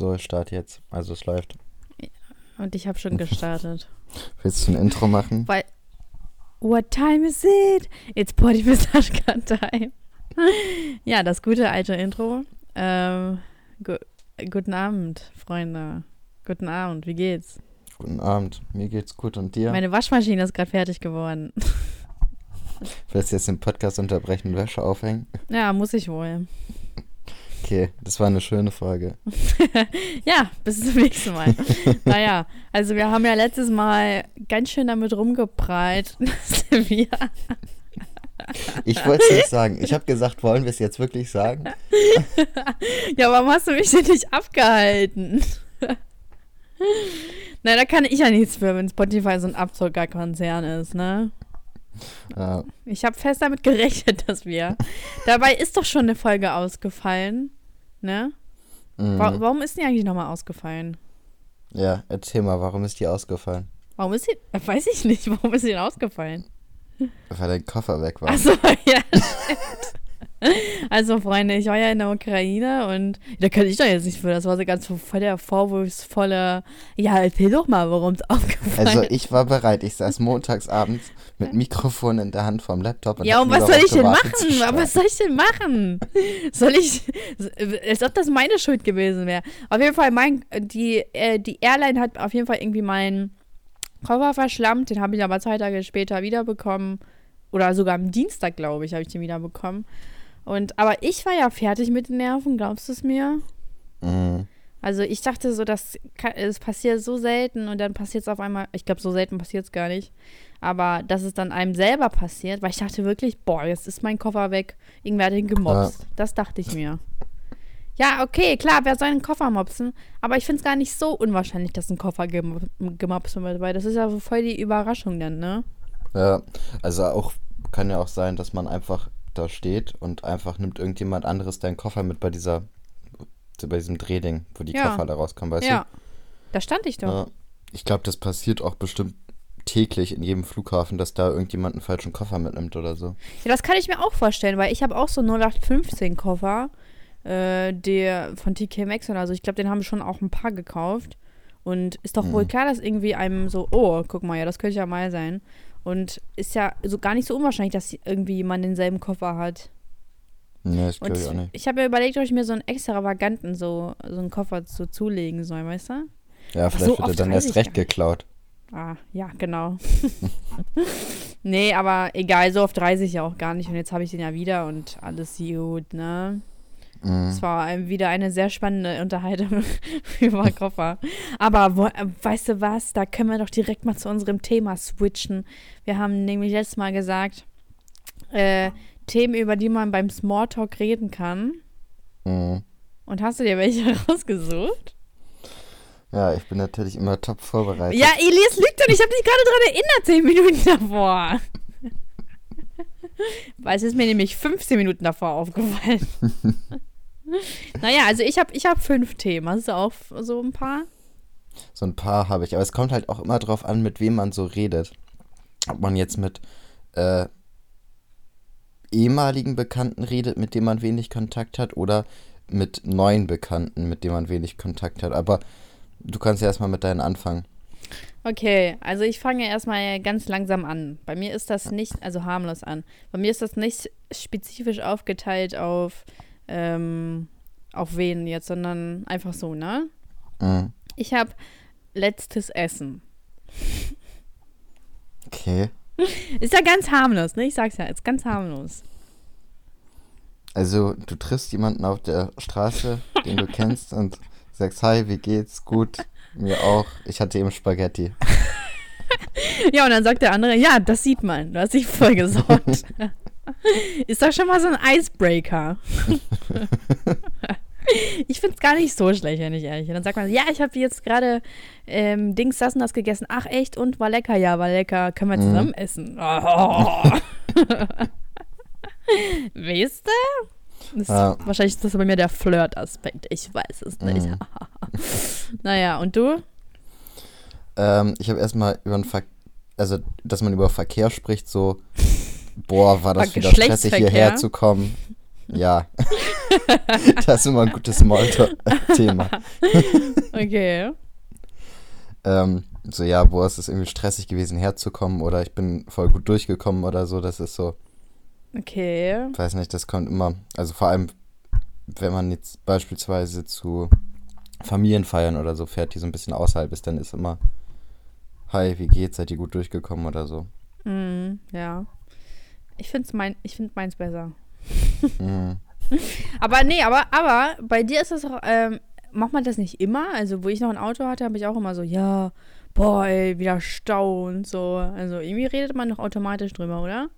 So, Start jetzt. Also es läuft. Und ich habe schon gestartet. Willst du ein Intro machen? Weil. What time is it? It's Potty Pistachka time. ja, das gute alte Intro. Ähm, gu guten Abend, Freunde. Guten Abend, wie geht's? Guten Abend, mir geht's gut und dir? Meine Waschmaschine ist gerade fertig geworden. Willst du jetzt den Podcast unterbrechen und Wäsche aufhängen? Ja, muss ich wohl. Okay, das war eine schöne Frage. ja, bis zum nächsten Mal. naja, also wir haben ja letztes Mal ganz schön damit rumgeprallt, dass wir. Ich wollte es nicht sagen. Ich habe gesagt, wollen wir es jetzt wirklich sagen? ja, warum hast du mich denn nicht abgehalten? Na, da kann ich ja nichts für, wenn Spotify so ein Abzockerkonzern ist, ne? Ja. Ich habe fest damit gerechnet, dass wir. Dabei ist doch schon eine Folge ausgefallen, ne? Mhm. Wa warum ist die eigentlich nochmal ausgefallen? Ja, erzähl mal, warum ist die ausgefallen? Warum ist sie? äh, Weiß ich nicht, warum ist sie denn ausgefallen? Weil dein Koffer weg war. Achso, ja, stimmt. Also, Freunde, ich war ja in der Ukraine und da kann ich doch jetzt nicht für. Das war so ganz voll der vorwurfsvolle. Ja, erzähl doch mal, warum es aufgefallen Also ich war bereit. Ich saß montags abends mit Mikrofon in der Hand vorm Laptop. Und Ja, und was soll ich denn machen? Aber was soll ich denn machen? Soll ich, als ob das meine Schuld gewesen wäre. Auf jeden Fall, mein, die, äh, die Airline hat auf jeden Fall irgendwie meinen Koffer verschlammt. Den habe ich aber zwei Tage später wiederbekommen. Oder sogar am Dienstag, glaube ich, habe ich den wiederbekommen. Und, aber ich war ja fertig mit den Nerven, glaubst du es mir? Mhm. Also ich dachte so, das, kann, es passiert so selten und dann passiert es auf einmal, ich glaube, so selten passiert es gar nicht, aber dass es dann einem selber passiert, weil ich dachte wirklich, boah, jetzt ist mein Koffer weg, irgendwer hat ihn gemobst. Das dachte ich mir. Ja, okay, klar, wer soll einen Koffer mopsen, aber ich finde es gar nicht so unwahrscheinlich, dass ein Koffer gem gemobst wird, weil das ist ja so voll die Überraschung dann, ne? Ja, also auch kann ja auch sein, dass man einfach da steht und einfach nimmt irgendjemand anderes deinen Koffer mit bei dieser bei diesem Drehding, wo die Ja. Koffer da rauskommen, weißt ja, da stand ich du? doch. Ja. Ich glaube, das passiert auch bestimmt täglich in jedem Flughafen, dass da irgendjemand einen falschen Koffer mitnimmt oder so. Ja, das kann ich mir auch vorstellen, weil ich habe auch so 0815 Koffer, äh, der von TK Maxx oder so. Ich glaube, den haben schon auch ein paar gekauft. Und ist doch wohl Mhm. klar, dass irgendwie einem so, oh, guck mal, ja, das könnte ja mal sein. Und ist ja so gar nicht so unwahrscheinlich, dass irgendwie jemand denselben Koffer hat. Nee, das glaube ich auch nicht. ich habe mir überlegt, ob ich mir so einen extravaganten, so, so einen Koffer so zulegen soll, weißt du? Ja, so, vielleicht wird er dann erst recht geklaut. Ah, ja, genau. nee, aber egal, so oft reise ich ja auch gar nicht. Und jetzt habe ich den ja wieder und alles gut, ne? Mhm. Es war wieder eine sehr spannende Unterhaltung über Koffer. Aber wo, äh, weißt du was? Da können wir doch direkt mal zu unserem Thema switchen. Wir haben nämlich letztes Mal gesagt, äh, Themen, über die man beim Smalltalk reden kann. Mhm. Und hast du dir welche rausgesucht? Ja, ich bin natürlich immer top vorbereitet. Ja, Elias lügt und ich habe dich gerade dran erinnert, 10 Minuten davor. Weil es ist mir nämlich 15 Minuten davor aufgefallen. naja, also ich habe ich hab fünf Themen. Hast du auch so ein paar? So ein paar habe ich, aber es kommt halt auch immer drauf an, mit wem man so redet. Ob man jetzt mit äh, ehemaligen Bekannten redet, mit denen man wenig Kontakt hat, oder mit neuen Bekannten, mit denen man wenig Kontakt hat. Aber du kannst ja erstmal mit deinen anfangen. Okay, also ich fange erstmal ganz langsam an. Bei mir ist das nicht, also harmlos an. Bei mir ist das nicht spezifisch aufgeteilt auf, ähm, auf wen jetzt, sondern einfach so, ne? Mhm. Ich habe letztes Essen. Okay. Ist ja ganz harmlos, ne? Ich sag's ja, ist ganz harmlos. Also, du triffst jemanden auf der Straße, den du kennst, und sagst, hi, wie geht's? Gut, mir auch. Ich hatte eben Spaghetti. Ja, und dann sagt der andere, ja, das sieht man, du hast dich voll gesorgt. ist doch schon mal so ein Icebreaker. ich find's gar nicht so schlecht, wenn ich ehrlich bin. Dann sagt man, ja, ich habe jetzt gerade ähm, Dings das und das gegessen. Ach echt? Und war lecker? Ja, war lecker. Können wir Mhm. zusammen essen? Oh. weißt du? Das, Ja. Wahrscheinlich ist das bei mir der Flirt-Aspekt. Ich weiß es nicht. Mhm. naja, und du? Ähm, ich habe erstmal über den Ver also, dass man über Verkehr spricht, so, boah, war das War wieder stressig, hierher zu kommen. Ja. das ist immer ein gutes Smalltalk-Thema. Okay. Ähm, so, ja, boah, es ist irgendwie stressig gewesen, herzukommen oder ich bin voll gut durchgekommen oder so. Das ist so, Okay. weiß nicht, das kommt immer, also vor allem, wenn man jetzt beispielsweise zu Familienfeiern oder so fährt, die so ein bisschen außerhalb ist, dann ist immer, hi, wie geht's, seid ihr gut durchgekommen oder so. Mm, ja. Ich finde mein, ich find meins besser. Mhm. Aber nee, aber, aber bei dir ist das auch, ähm, macht man das nicht immer? Also, wo ich noch ein Auto hatte, habe ich auch immer so, ja, boah, ey, wieder Stau und so. Also, irgendwie redet man doch automatisch drüber, oder?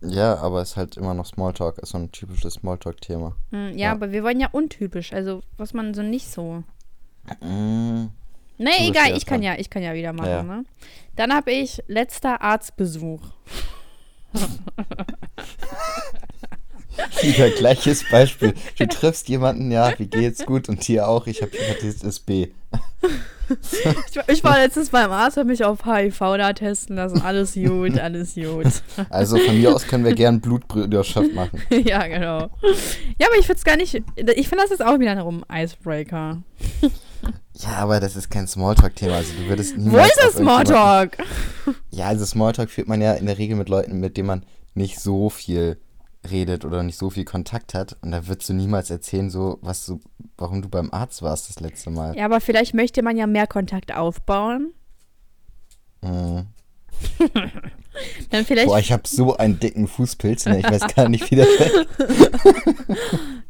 Ja, aber es ist halt immer noch Smalltalk, ist so ein typisches Smalltalk-Thema. Hm, ja, Ja. aber wir wollen ja untypisch, also was man so nicht so. Mhm. Nee, egal, ich kann ja, ich kann ja wieder machen, Ja. ne? Dann habe ich letzter Arztbesuch. Wieder gleiches Beispiel. Du triffst jemanden, ja, wie geht's gut und dir auch, ich habe Hepatitis B. Ich, war- ich war letztens beim Arzt, habe mich auf HIV da testen lassen. Alles gut, alles gut. Also von mir aus können wir gern Blutbrüderschaft machen. ja, genau. Ja, aber ich finde es gar nicht. Ich finde, das ist auch wieder ein Icebreaker. Ja, aber das ist kein Smalltalk-Thema. Also du würdest Wo ist das Smalltalk? Ja, also Smalltalk führt man ja in der Regel mit Leuten, mit denen man nicht so viel redet oder nicht so viel Kontakt hat. Und da würdest du niemals erzählen, so, was du, warum du beim Arzt warst das letzte Mal. Ja, aber vielleicht möchte man ja mehr Kontakt aufbauen. Mhm. Dann vielleicht. Boah, ich habe so einen dicken Fußpilz, ne? ich weiß gar nicht, wie das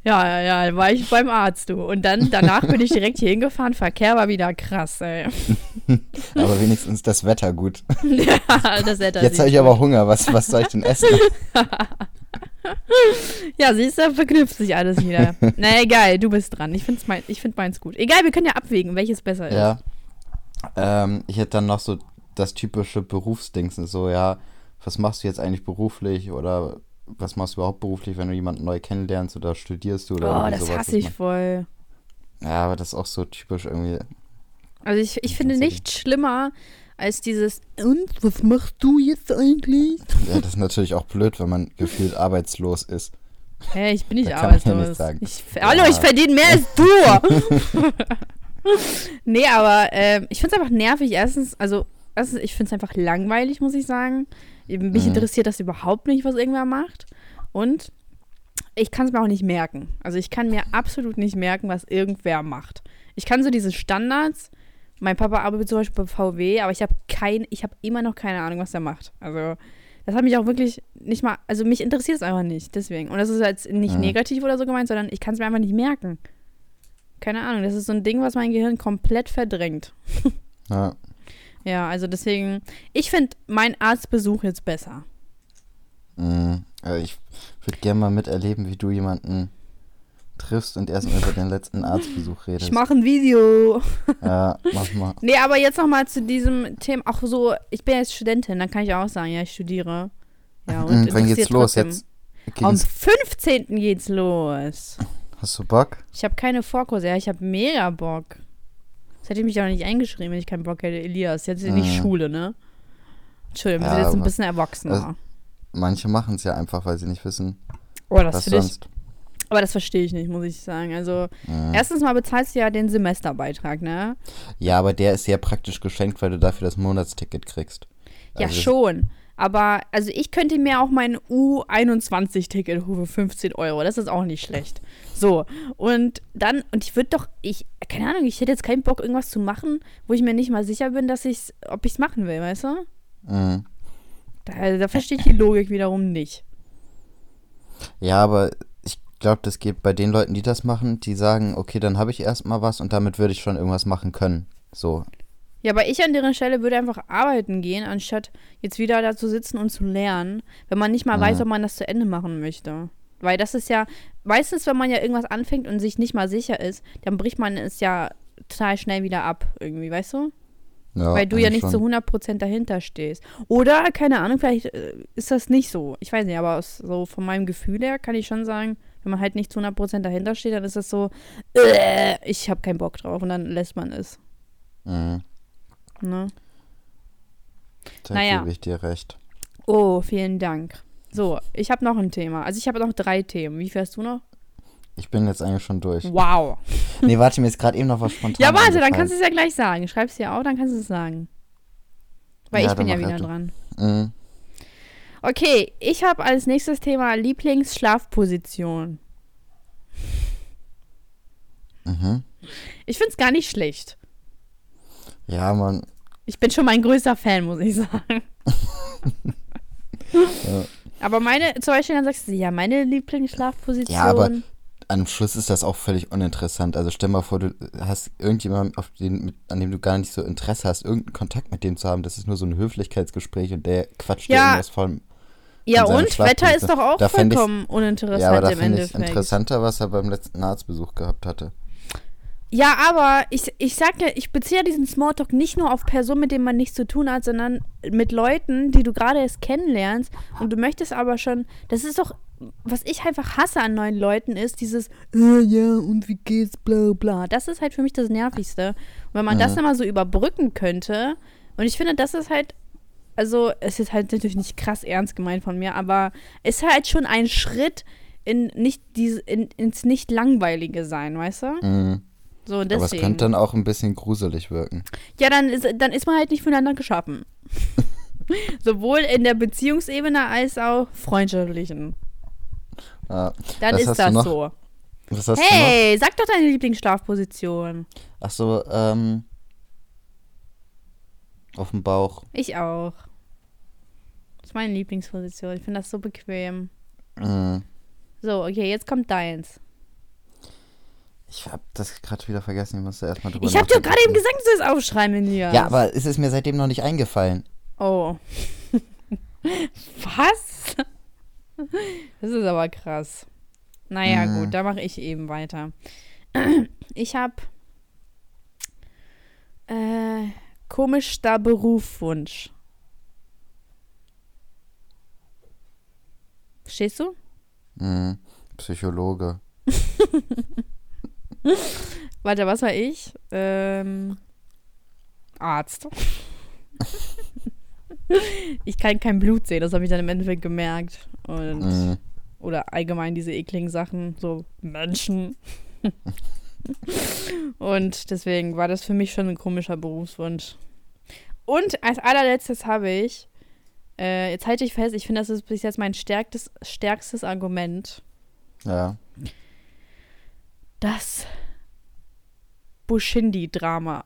Ja, ja, ja, dann war ich beim Arzt, du. Und dann, danach bin ich direkt hier hingefahren. Verkehr war wieder krass, ey. Aber wenigstens das Wetter gut. ja, das Wetter Jetzt habe ich aber Hunger. Was, was soll ich denn essen? Ja, siehst du, verknüpft sich alles wieder. Na egal, du bist dran. Ich, find's mein, ich find meins gut. Egal, wir können ja abwägen, welches besser ist. Ja. Ähm, ich hätte dann noch so das typische Berufsdingsen, so, ja, was machst du jetzt eigentlich beruflich oder was machst du überhaupt beruflich, wenn du jemanden neu kennenlernst oder studierst du oder Oh, das sowas. hasse ich voll. man- Ja, aber das ist auch so typisch irgendwie. Also ich, ich finde nichts schlimmer als dieses Und, was machst du jetzt eigentlich? Ja, das ist natürlich auch blöd, wenn man gefühlt arbeitslos ist. Hä, ich bin nicht ja arbeitslos. nichts sagen. Ich, hallo, Ja. ich verdiene mehr als du. nee, aber ähm, ich finde es einfach nervig. Erstens, also erstens, ich finde es einfach langweilig, muss ich sagen. Mich Mhm. interessiert das überhaupt nicht, was irgendwer macht. Und ich kann es mir auch nicht merken. Also ich kann mir absolut nicht merken, was irgendwer macht. Ich kann so diese Standards. Mein Papa arbeitet zum Beispiel bei VW, aber ich habe kein, ich habe immer noch keine Ahnung, was er macht. Also das hat mich auch wirklich nicht mal, also mich interessiert es einfach nicht, deswegen. Und das ist jetzt nicht Mhm. negativ oder so gemeint, sondern ich kann es mir einfach nicht merken. Keine Ahnung, das ist so ein Ding, was mein Gehirn komplett verdrängt. Ja. Ja, also deswegen, ich finde meinen Arztbesuch jetzt besser. Mhm. Also ich würde gerne mal miterleben, wie du jemanden triffst und erstmal über den letzten Arztbesuch redest. Ich mache ein Video. Ja, mach mal. Nee, aber jetzt nochmal zu diesem Thema, auch so, ich bin jetzt Studentin, dann kann ich auch sagen, ja, ich studiere. Ja, und Wann geht's los trotzdem. jetzt? Am Geht's, 15. geht's los. hast du Bock? Ich habe keine Vorkurse, ja, ich habe mega Bock. Das hätte ich mich auch nicht eingeschrieben, wenn ich keinen Bock hätte. Elias, jetzt ist ja nicht Mhm. Schule, ne? Entschuldigung, wir Ja, sind jetzt ein bisschen erwachsener. also- Manche machen es ja einfach, weil sie nicht wissen, oh, das was finde ich. Aber das verstehe ich nicht, muss ich sagen. Also, Mhm. erstens mal bezahlst du ja den Semesterbeitrag, ne? Ja, aber der ist sehr praktisch geschenkt, weil du dafür das Monatsticket kriegst. Ja, Also schon. Aber, also ich könnte mir auch mein U21-Ticket holen für 15 Euro. Das ist auch nicht schlecht. So. Und dann, und ich würde doch, ich, keine Ahnung, ich hätte jetzt keinen Bock, irgendwas zu machen, wo ich mir nicht mal sicher bin, dass ich's, ob ich es machen will, weißt du? Mhm. Da, da verstehe ich die Logik wiederum nicht. Ja, aber ich glaube, das geht bei den Leuten, die das machen, die sagen, okay, dann habe ich erstmal was und damit würde ich schon irgendwas machen können. So. Ja, aber ich an deren Stelle würde einfach arbeiten gehen, anstatt jetzt wieder da zu sitzen und zu lernen, wenn man nicht mal Mhm. weiß, ob man das zu Ende machen möchte. Weil das ist ja, meistens, wenn man ja irgendwas anfängt und sich nicht mal sicher ist, dann bricht man es ja total schnell wieder ab, irgendwie, weißt du? Ja, Weil du ja nicht schon. zu 100% dahinter stehst. Oder, keine Ahnung, vielleicht äh, ist das nicht so. Ich weiß nicht, aber so von meinem Gefühl her kann ich schon sagen, wenn man halt nicht zu 100% dahinter steht, dann ist das so, äh, ich habe keinen Bock drauf und dann lässt man es. Mhm. Ne? Da Naja. gebe ich dir recht. Oh, vielen Dank. So, ich habe noch ein Thema. Also ich habe noch drei Themen. Wie fährst du noch? Ich bin jetzt eigentlich schon durch. Wow. Nee, warte, mir ist gerade eben noch was spontan Ja, warte, dann kannst du es ja gleich sagen. Schreib's dir auf, dann kannst du es sagen. Weil Ja, ich bin ja wieder halt dran. Mhm. Okay, ich habe als nächstes Thema Lieblingsschlafposition. Mhm. Ich find's gar nicht schlecht. Ja, man. Ich bin schon mein größter Fan, muss ich sagen. Ja. Aber meine, zum Beispiel, dann sagst du, ja, meine Lieblingsschlafposition. Ja, aber am Schluss ist das auch völlig uninteressant. Also stell mal vor, du hast irgendjemanden, auf den, mit, an dem du gar nicht so Interesse hast, irgendeinen Kontakt mit dem zu haben. Das ist nur so ein Höflichkeitsgespräch und der quatscht dir Ja, irgendwas voll. ja, und Wetter ist doch auch Da vollkommen uninteressant Ja, aber da im ich Endeffekt. interessanter, was er beim letzten Arztbesuch gehabt hatte. Ja, aber ich, ich sag ja, ich beziehe diesen Smalltalk nicht nur auf Personen, mit denen man nichts zu tun hat, sondern mit Leuten, die du gerade erst kennenlernst. Und du möchtest aber schon, das ist doch, was ich einfach hasse an neuen Leuten, ist dieses, äh, ja, und wie geht's, bla bla. Das ist halt für mich das Nervigste. Und wenn man das Mhm. immer so überbrücken könnte, und ich finde, das ist halt, also es ist halt natürlich nicht krass ernst gemeint von mir, aber es ist halt schon ein Schritt in nicht diese, in, ins nicht langweilige sein, weißt du? Mhm. So, Aber es deswegen. könnte dann auch ein bisschen gruselig wirken. Ja, dann ist, dann ist man halt nicht füreinander geschaffen. Sowohl in der Beziehungsebene als auch freundschaftlichen. Ja. Dann Was ist das so. Hey, sag doch deine Lieblingsschlafposition. Ach so, ähm. Auf dem Bauch. Ich auch. Das ist meine Lieblingsposition. Ich finde das so bequem. Mhm. So, okay, jetzt kommt deins. Ich hab das gerade wieder vergessen. Ich musste erstmal drüber Ich habe dir gerade eben gesagt, du sollst aufschreiben, Elias. Ja, aber es ist mir seitdem noch nicht eingefallen. Oh. Was? Das ist aber krass. Naja, Mhm. gut, da mache ich eben weiter. Ich habe äh, komischster Berufswunsch. Verstehst du? Mhm. Psychologe. Warte, was war ich? Ähm, Arzt. ich kann kein Blut sehen, das habe ich dann im Endeffekt gemerkt. Und Mhm. oder allgemein diese ekligen Sachen, so Menschen. Und deswegen war das für mich schon ein komischer Berufswunsch. Und als allerletztes habe ich, äh, jetzt halte ich fest, ich finde, das ist bis jetzt mein stärkstes, stärkstes Argument, Ja. Das Bushindi-Drama.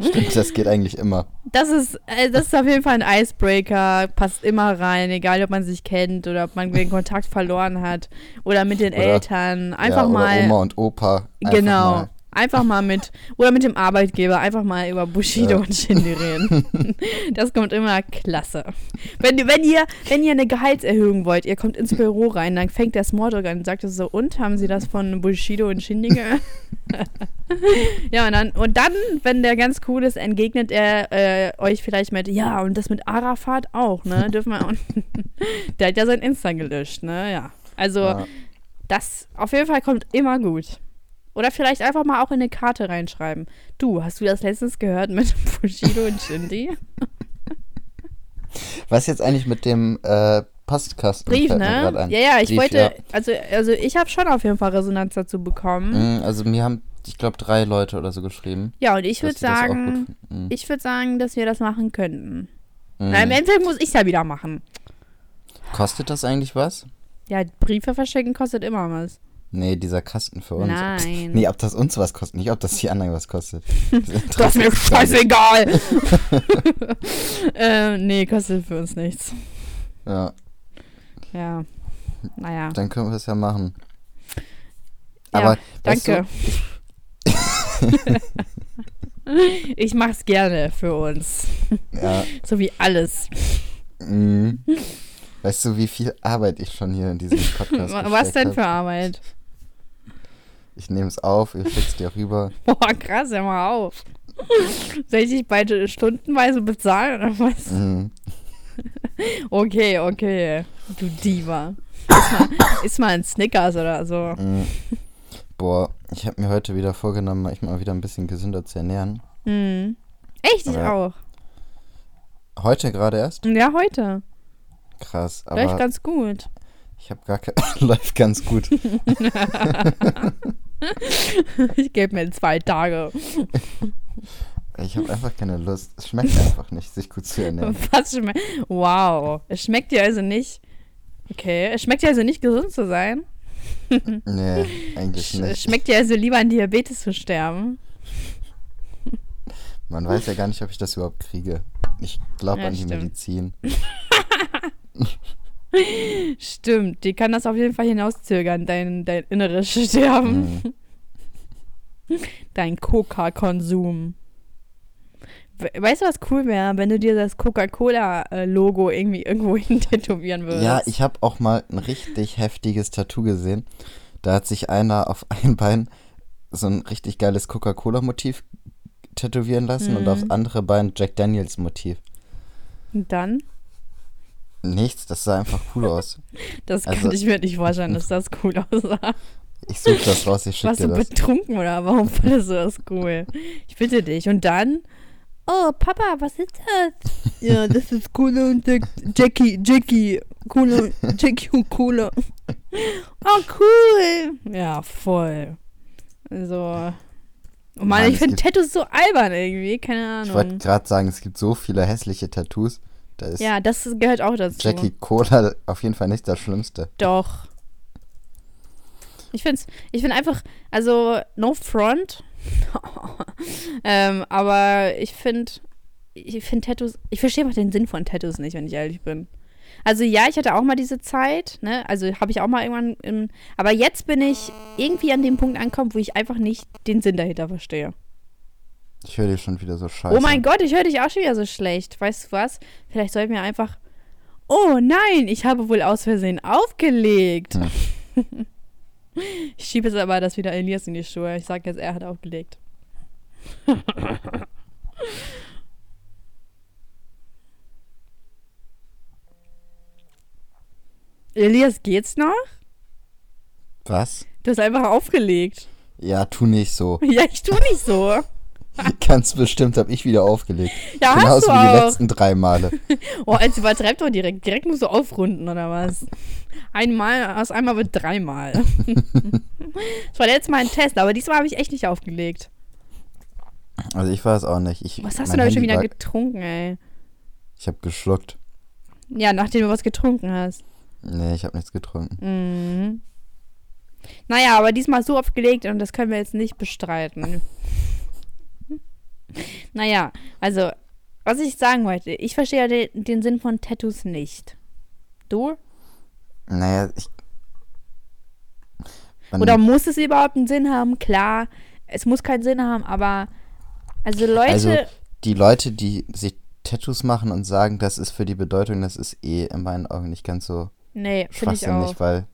Stimmt, das geht eigentlich immer. Das ist, äh, das ist auf jeden Fall ein Icebreaker, passt immer rein, egal ob man sich kennt oder ob man den Kontakt verloren hat oder mit den Oder- Eltern. Einfach ja, oder mal. Oma und Opa. Genau. Mal. Einfach mal mit, oder mit dem Arbeitgeber, einfach mal über Bushido Ja. und Shindy reden. Das kommt immer klasse. Wenn, wenn, ihr, wenn ihr eine Gehaltserhöhung wollt, ihr kommt ins Büro rein, dann fängt der Smalltalk an und sagt so, und, haben sie das von Bushido und Shindy gehört? ja, und dann, und dann, wenn der ganz cool ist, entgegnet er äh, euch vielleicht mit, ja, und das mit Arafat auch, ne? Dürfen wir auch. der hat ja sein Insta gelöscht, ne? Ja. Also, Ja. das auf jeden Fall kommt immer gut. Oder vielleicht einfach mal auch in eine Karte reinschreiben. Du, hast du das letztens gehört mit Bushido und Shindy? Was jetzt eigentlich mit dem äh, Postkasten? Brief, ne? Ja, ja, ich Brief, wollte, ja. also, also ich habe schon auf jeden Fall Resonanz dazu bekommen. Mhm, Also mir haben, ich glaube, drei Leute oder so geschrieben. Ja, und ich würde sagen. Mhm. ich würde sagen, dass wir das machen könnten. Mhm. Na, im Endeffekt muss ich es ja wieder machen. Kostet das eigentlich was? Ja, Briefe verschicken kostet immer was. Nee, dieser Kasten für uns. Nein. Nee, ob das uns was kostet, nicht ob das die anderen was kostet. Das ist mir scheißegal. äh, nee, kostet für uns nichts. Ja, Ja. Naja. dann können wir es ja machen. Ja, Aber weißt Danke. ich mach's gerne für uns. Du, ja, So wie alles. mhm. Weißt du, wie viel Arbeit ich schon hier in diesem Podcast Was denn für? Arbeit? Ich nehme es auf, ich schick's dir rüber. Boah, krass, hör mal auf. Soll ich dich beide stundenweise bezahlen oder was? Mhm. Okay, okay. Du Diva. Iss mal, mal ein Snickers oder so. Mhm. Boah, ich habe mir heute wieder vorgenommen, mich mal wieder ein bisschen gesünder zu ernähren. Hm. Echt, ich auch. Heute gerade erst? Ja, heute. Krass, Läuft aber ganz gut. ich habe gar kein. läuft ganz gut. Ich gebe mir zwei Tage. Ich habe einfach keine Lust. Es schmeckt einfach nicht, sich gut zu ernähren. Was schmeckt? Wow. Es schmeckt dir also nicht. Okay. Es schmeckt dir also nicht gesund zu sein. Nee, eigentlich Sch- Es nicht. schmeckt dir also lieber an Diabetes zu sterben. Man weiß ja gar nicht, ob ich das überhaupt kriege. Ich glaube Ja, an die stimmt. Medizin. Stimmt, die kann das auf jeden Fall hinauszögern, dein, dein inneres Sterben. Mhm. Dein Coca-Konsum. We weißt du, was cool wäre, wenn du dir das Coca-Cola-Logo irgendwie irgendwo hin tätowieren würdest? Ja, ich habe auch mal ein richtig heftiges Tattoo gesehen. Da hat sich einer auf ein Bein so ein richtig geiles Coca-Cola-Motiv tätowieren lassen und Mhm. aufs andere Bein Jack Daniels-Motiv. Und dann? Nichts, das sah einfach cool aus. Das Also- könnte ich mir nicht vorstellen, dass das cool aussah. Ich suche das raus, ich schicke Warst dir du das. betrunken oder warum fandest du das cool? Ich bitte dich. Und dann? Oh, Papa, was ist das? Ja, das ist Cola und Jack Jackie, Jackie, Cola, Jackie und Cola. Oh, cool. Ja, voll. Also. Oh Mann, Mann, ich finde Tattoos so albern irgendwie, keine Ich wollte Ahnung. gerade sagen, es gibt so viele hässliche Tattoos. Da Ja, das gehört auch dazu. Jackie Cola auf jeden Fall nicht das Schlimmste. Doch. Ich finde ich find einfach, also no front. ähm, aber ich finde, ich finde Tattoos, ich verstehe einfach den Sinn von Tattoos nicht, wenn ich ehrlich bin. Also ja, ich hatte auch mal diese Zeit, ne? Also habe ich auch mal irgendwann, im, aber jetzt bin ich irgendwie an dem Punkt angekommen, wo ich einfach nicht den Sinn dahinter verstehe. Ich höre dir schon wieder so scheiße. Oh mein Gott, ich höre dich auch schon wieder so schlecht. Weißt du was? Vielleicht sollten wir einfach. Oh nein, ich habe wohl aus Versehen aufgelegt. Hm. ich schiebe jetzt aber das wieder Elias in die Schuhe. Ich sage jetzt, er hat aufgelegt. Elias, geht's noch? Was? Du hast einfach aufgelegt. Ja, tu nicht so. Ja, ich tu nicht so. Ganz bestimmt habe ich wieder aufgelegt. Ja, hast Genauso du wie die auch. letzten drei Male. Oh, jetzt übertreibt doch direkt. Direkt musst du aufrunden, oder was? Einmal, aus einmal wird dreimal. das war letztes Mal ein Test, aber diesmal habe ich echt nicht aufgelegt. Also ich weiß auch nicht. Ich, Was hast du da schon wieder war- getrunken, ey? Ich habe geschluckt. Ja, nachdem du was getrunken hast. Nee, ich habe nichts getrunken. Mhm. Naja, aber diesmal so aufgelegt und das können wir jetzt nicht bestreiten. Naja, also, was ich sagen wollte, ich verstehe ja den, den Sinn von Tattoos nicht. Du? Naja, ich. Oder muss es überhaupt einen Sinn haben? Klar, es muss keinen Sinn haben, aber also Leute, Also, die Leute, die sich Tattoos machen und sagen, das ist für die Bedeutung, das ist eh in meinen Augen nicht ganz so nee, finde ich auch. schwachsinnig, weil,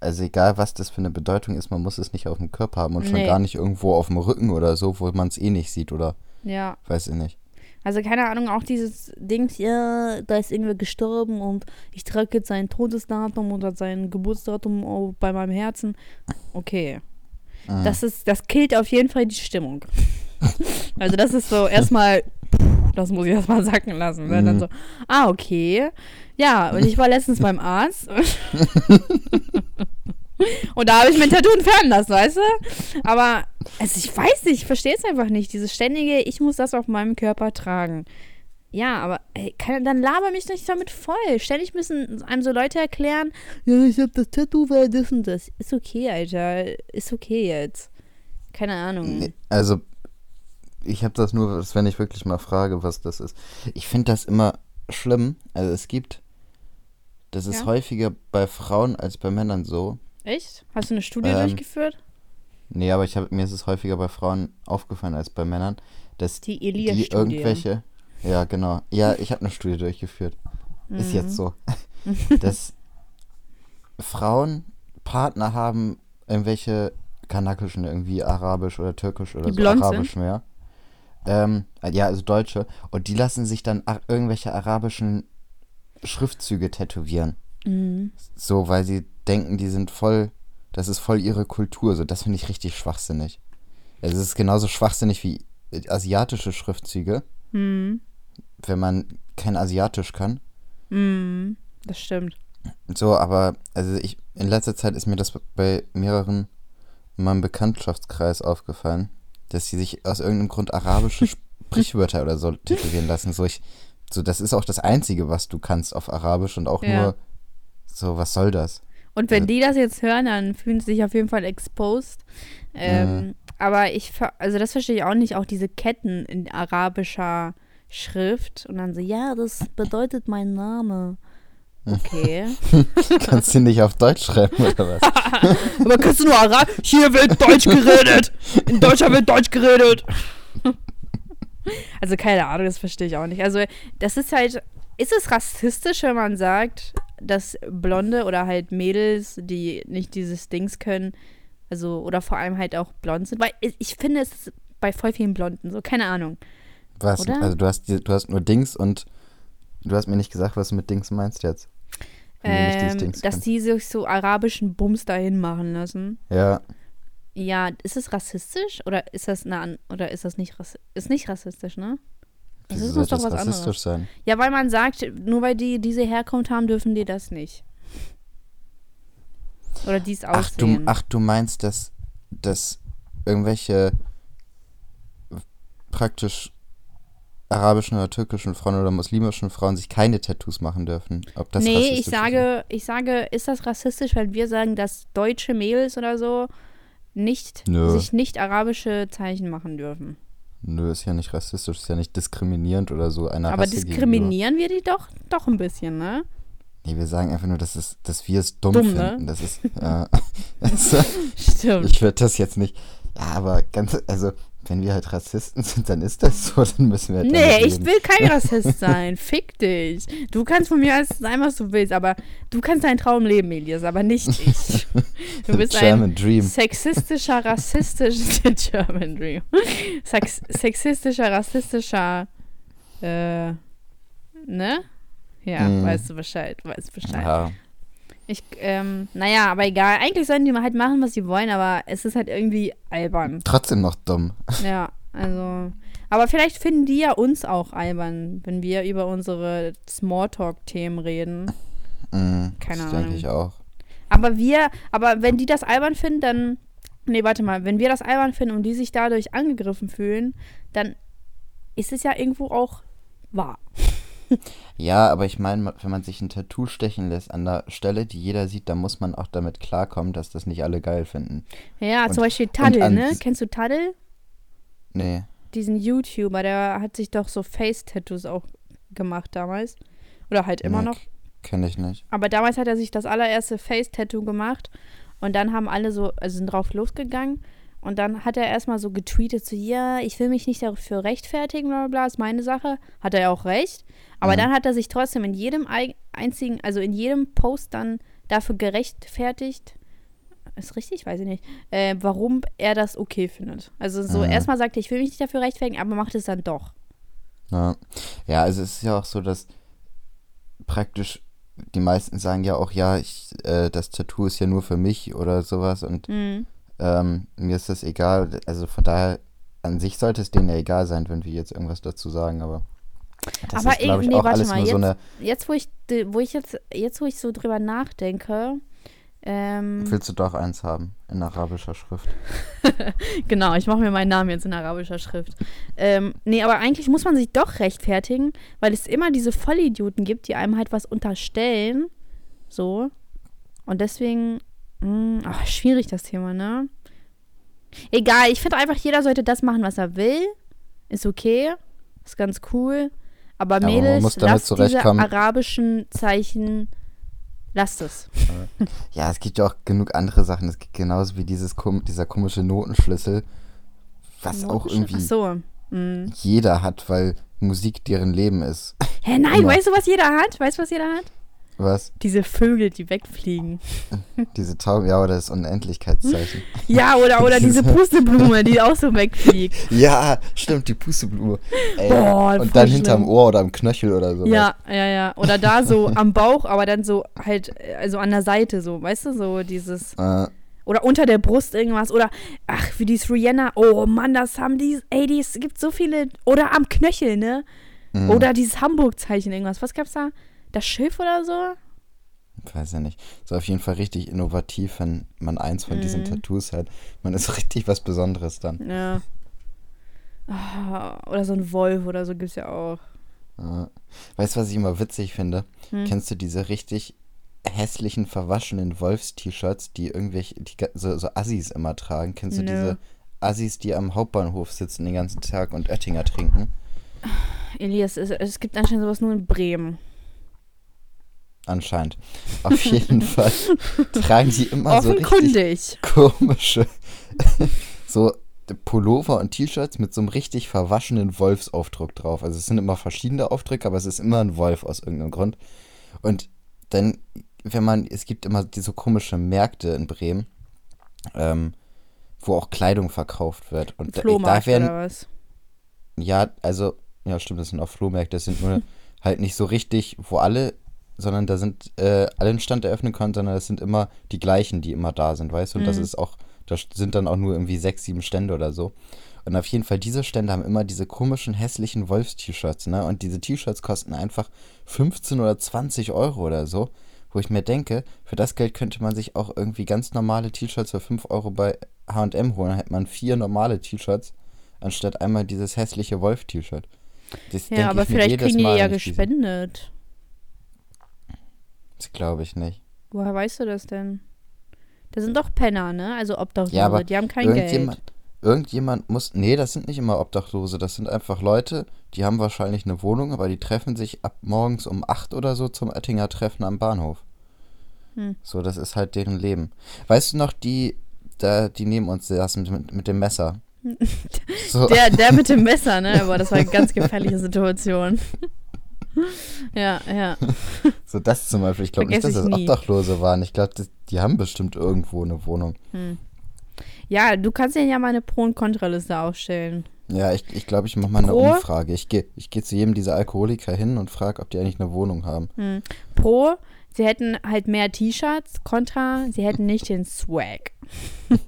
also egal was das für eine Bedeutung ist, man muss es nicht auf dem Körper haben und schon Nee. gar nicht irgendwo auf dem Rücken oder so, wo man es eh nicht sieht oder Ja, weiß ich nicht. also keine Ahnung, auch dieses Ding, ja, da ist irgendwer gestorben und ich trage jetzt sein Todesdatum oder sein Geburtsdatum bei meinem Herzen. Okay. Mhm. Das ist, das killt auf jeden Fall die Stimmung. also das ist so erstmal, das muss ich erstmal sacken lassen. Ne? Dann Mhm. so, ah, okay. Ja, und ich war letztens beim Arzt. und da habe ich mein Tattoo entfernen lassen, weißt du? Aber, also ich weiß nicht, ich verstehe es einfach nicht. Dieses ständige, ich muss das auf meinem Körper tragen. Ja, aber ey, kann, dann laber mich nicht damit voll. Ständig müssen einem so Leute erklären, ja, ich hab das Tattoo, weil das und das. Ist okay, Alter. Ist okay jetzt. Keine Ahnung. Also, ich habe das nur, wenn ich wirklich mal frage, was das ist. Ich finde das immer schlimm. Also, es gibt, das ist Ja? häufiger bei Frauen als bei Männern so. Echt? Hast du eine Studie Ähm, durchgeführt? Nee, aber ich hab, mir ist es häufiger bei Frauen aufgefallen als bei Männern, dass Die die irgendwelche. Ja, genau. Ja, ich habe eine Studie durchgeführt. Ist Mhm. jetzt so. dass Frauen Partner haben, irgendwelche kanakischen, irgendwie arabisch oder türkisch oder Die so arabisch mehr. Ähm, äh, ja, also Deutsche. Und die lassen sich dann irgendwelche arabischen Schriftzüge tätowieren. Mhm. So, weil sie denken, die sind voll, das ist voll ihre Kultur. So, das finde ich richtig schwachsinnig. Also, es ist genauso schwachsinnig wie äh, asiatische Schriftzüge. Mhm. wenn man kein Asiatisch kann. Mm, das stimmt. So, aber also ich in letzter Zeit ist mir das bei mehreren in meinem Bekanntschaftskreis aufgefallen, dass sie sich aus irgendeinem Grund arabische Sprichwörter oder so titulieren lassen. So ich so das ist auch das einzige, was du kannst auf Arabisch und auch Ja. nur so was soll das? Und wenn Also- die das jetzt hören, dann fühlen sie sich auf jeden Fall exposed. Ähm, Aber ich, also das verstehe ich auch nicht, auch diese Ketten in arabischer Schrift und dann so, ja, das bedeutet mein Name. Okay. Kannst du nicht auf Deutsch schreiben oder was? Aber kannst du nur Arabisch? Hier wird Deutsch geredet. In Deutschland wird Deutsch geredet. Also keine Ahnung, das verstehe ich auch nicht. Also das ist halt, ist es rassistisch, wenn man sagt, dass Blonde oder halt Mädels, die nicht dieses Dings können, also oder vor allem halt auch blond sind? Weil ich, finde es bei voll vielen Blonden so, keine Ahnung. Was? Oder? Also du hast du hast nur Dings und du hast mir nicht gesagt, was du mit Dings meinst jetzt. Ähm, Dings dass können. die sich so arabischen Bums dahin machen lassen. Ja, Ja, ist es rassistisch oder ist das eine oder ist das nicht rassistisch? Ist nicht rassistisch, ne? Soll ist doch das was rassistisch anderes. sein? Ja, weil man sagt, nur weil die diese Herkunft haben, dürfen die das nicht. Oder dies Ach du, ach, du meinst, dass, dass irgendwelche praktisch arabischen oder türkischen Frauen oder muslimischen Frauen sich keine Tattoos machen dürfen. Ob das nee, ich ist? sage, ich sage, ist das rassistisch, wenn wir sagen, dass deutsche Mädels oder so nicht Nö. sich nicht arabische Zeichen machen dürfen. Nö, ist ja nicht rassistisch, ist ja nicht diskriminierend oder so einer Aber Rasse diskriminieren wir die doch doch ein bisschen, ne? Gegenüber. Nee, wir sagen einfach nur, dass, es, dass wir es dumm, Dumm, ne? finden. Das ist, äh, Stimmt. ich würde das jetzt nicht, ja, aber ganz, also, wenn wir halt Rassisten sind, dann ist das so, dann müssen wir halt Nee, ich will kein Rassist sein. Fick dich. Du kannst von mir alles sein, was du willst, aber du kannst deinen Traum leben, Elias, aber nicht ich. Du bist ein German Dream. sexistischer, rassistischer German Dream. Sex, sexistischer, rassistischer, äh, ne? Ja, Mhm. weißt du Bescheid, weißt Bescheid. Ja, Ich, ähm, naja, aber egal. Eigentlich sollen die halt machen, was sie wollen, aber es ist halt irgendwie albern. trotzdem noch dumm. Ja, also. Aber vielleicht finden die ja uns auch albern, wenn wir über unsere Smalltalk-Themen reden. Mhm, Keine das denke Ahnung. ich auch. Aber wir, aber wenn die das albern finden, dann. Nee, warte mal, wenn wir das albern finden und die sich dadurch angegriffen fühlen, dann ist es ja irgendwo auch wahr. Ja, aber ich meine, wenn man sich ein Tattoo stechen lässt an der Stelle, die jeder sieht, dann muss man auch damit klarkommen, dass das nicht alle geil finden. Ja, Und- zum Beispiel Taddel, ne? Kennst du Taddel? Nee. Diesen YouTuber, der hat sich doch so Face-Tattoos auch gemacht damals. Oder halt immer nee, noch. Kenne ich nicht. Aber damals hat er sich das allererste Face-Tattoo gemacht und dann haben alle so, also sind drauf losgegangen und dann hat er erstmal so getweetet, so, ja, ich will mich nicht dafür rechtfertigen, bla bla bla, ist meine Sache. Hat er ja auch recht. Aber Mhm. dann hat er sich trotzdem in jedem einzigen, also in jedem Post dann dafür gerechtfertigt, ist richtig, weiß ich nicht, äh, warum er das okay findet. Also so Mhm. erstmal sagt er, ich will mich nicht dafür rechtfertigen, aber macht es dann doch. Ja. ja, also es ist ja auch so, dass praktisch die meisten sagen ja auch, ja, ich, äh, das Tattoo ist ja nur für mich oder sowas und Mhm. Ähm, mir ist das egal. Also von daher, an sich sollte es denen ja egal sein, wenn wir jetzt irgendwas dazu sagen, aber das Aber ist, glaube ich, irgendwie, auch warte alles mal, nur so jetzt- eine. Jetzt, wo ich, wo ich jetzt, jetzt, wo ich so drüber nachdenke, ähm, Willst du doch eins haben in arabischer Schrift? genau, ich mache mir meinen Namen jetzt in arabischer Schrift. Ähm, nee, aber eigentlich muss man sich doch rechtfertigen, weil es immer diese Vollidioten gibt, die einem halt was unterstellen. So. Und deswegen, mh, ach, schwierig das Thema, ne? Egal, ich finde einfach, jeder sollte das machen, was er will. Ist okay. Ist ganz cool. Aber Mädels, damit lasst diese arabischen Zeichen, lasst es. Ja, es gibt ja auch genug andere Sachen. Es gibt genauso wie dieses dieser komische Notenschlüssel, was auch irgendwie so. Mhm. jeder hat, weil Musik deren Leben ist. Hä, nein, Immer. weißt du, was jeder hat? Weißt du, was jeder hat? Was? Diese Vögel, die wegfliegen. Diese Tauben, ja, oder das Unendlichkeitszeichen. Ja, oder, oder diese Pusteblume, die auch so wegfliegt. ja, stimmt, die Pusteblume. Ey, Boah, und dann hinterm schlimm. Ohr oder am Knöchel oder so. Ja, ja, ja. Oder da so am Bauch, aber dann so halt, also an der Seite so, weißt du, so dieses. Äh, Oder unter der Brust irgendwas. Oder, ach, wie dies Rihanna. Oh Mann, das haben die, ey, die, es gibt so viele. Oder am Knöchel, ne? Mhm. Oder dieses Hamburg-Zeichen, irgendwas. Was gab's da? Das Schiff oder so? Weiß ja nicht. Ist auf jeden Fall richtig innovativ, wenn man eins von diesen Mhm. Tattoos hat. Man ist richtig was Besonderes dann. Ja. Ah, oder so ein Wolf oder so gibt's ja auch. Ja. Weißt du, was ich immer witzig finde? Hm. Kennst du diese richtig hässlichen, verwaschenen Wolfs-T-Shirts, die irgendwelche, die, so, so Assis immer tragen? Kennst du Nö. diese Assis, die am Hauptbahnhof sitzen den ganzen Tag und Oettinger trinken? Elias, es, es gibt anscheinend sowas nur in Bremen. Anscheinend. Auf jeden Fall tragen die immer so richtig komische so Pullover und T-Shirts mit so einem richtig verwaschenen Wolfsaufdruck drauf. Also es sind immer verschiedene Aufdrücke, aber es ist immer ein Wolf aus irgendeinem Grund. Und dann, wenn man, es gibt immer diese komische Märkte in Bremen, ähm, wo auch Kleidung verkauft wird. Und da, da werden, oder was? ja, also, ja stimmt, das sind auch Flohmärkte, das sind nur halt nicht so richtig, wo alle, sondern da sind äh, alle einen Stand eröffnen können, sondern das sind immer die gleichen, die immer da sind, weißt du? Und das Mhm. ist auch, da sind dann auch nur irgendwie sechs, sieben Stände oder so. Und auf jeden Fall, diese Stände haben immer diese komischen, hässlichen Wolfs-T-Shirts, ne? Und diese T-Shirts kosten einfach 15 oder 20 Euro oder so, wo ich mir denke, für das Geld könnte man sich auch irgendwie ganz normale T-Shirts für 5 Euro bei H&M holen. Dann hätte man vier normale T-Shirts, anstatt einmal dieses hässliche Wolf-T-Shirt. Das Ja, aber vielleicht kriegen die ja gespendet. Das glaube ich nicht. Woher weißt du das denn? Das sind doch Penner, ne? Also Obdachlose. Ja, aber die haben kein Irgendjemand, Geld. irgendjemand muss. Nee, das sind nicht immer Obdachlose. Das sind einfach Leute, die haben wahrscheinlich eine Wohnung, aber die treffen sich ab morgens um 8 oder so zum Oettinger Treffen am Bahnhof. Hm. So, das ist halt deren Leben. Weißt du noch, die, da, die neben uns saßen mit, mit dem Messer? So, Der, der mit dem Messer, ne? Aber das war eine ganz gefährliche Situation. ja, ja. so das zum Beispiel. Ich glaube nicht, dass das nie. Obdachlose waren. Ich glaube, die haben bestimmt irgendwo eine Wohnung. Ja, du kannst denen ja mal eine Pro- und Kontraliste aufstellen. Ja, ich glaube, ich, glaub, ich mache mal eine Pro? Umfrage. Ich gehe ich geh zu jedem dieser Alkoholiker hin und frage, ob die eigentlich eine Wohnung haben. Hm. Pro, sie hätten halt mehr T-Shirts. Kontra, sie hätten nicht den Swag.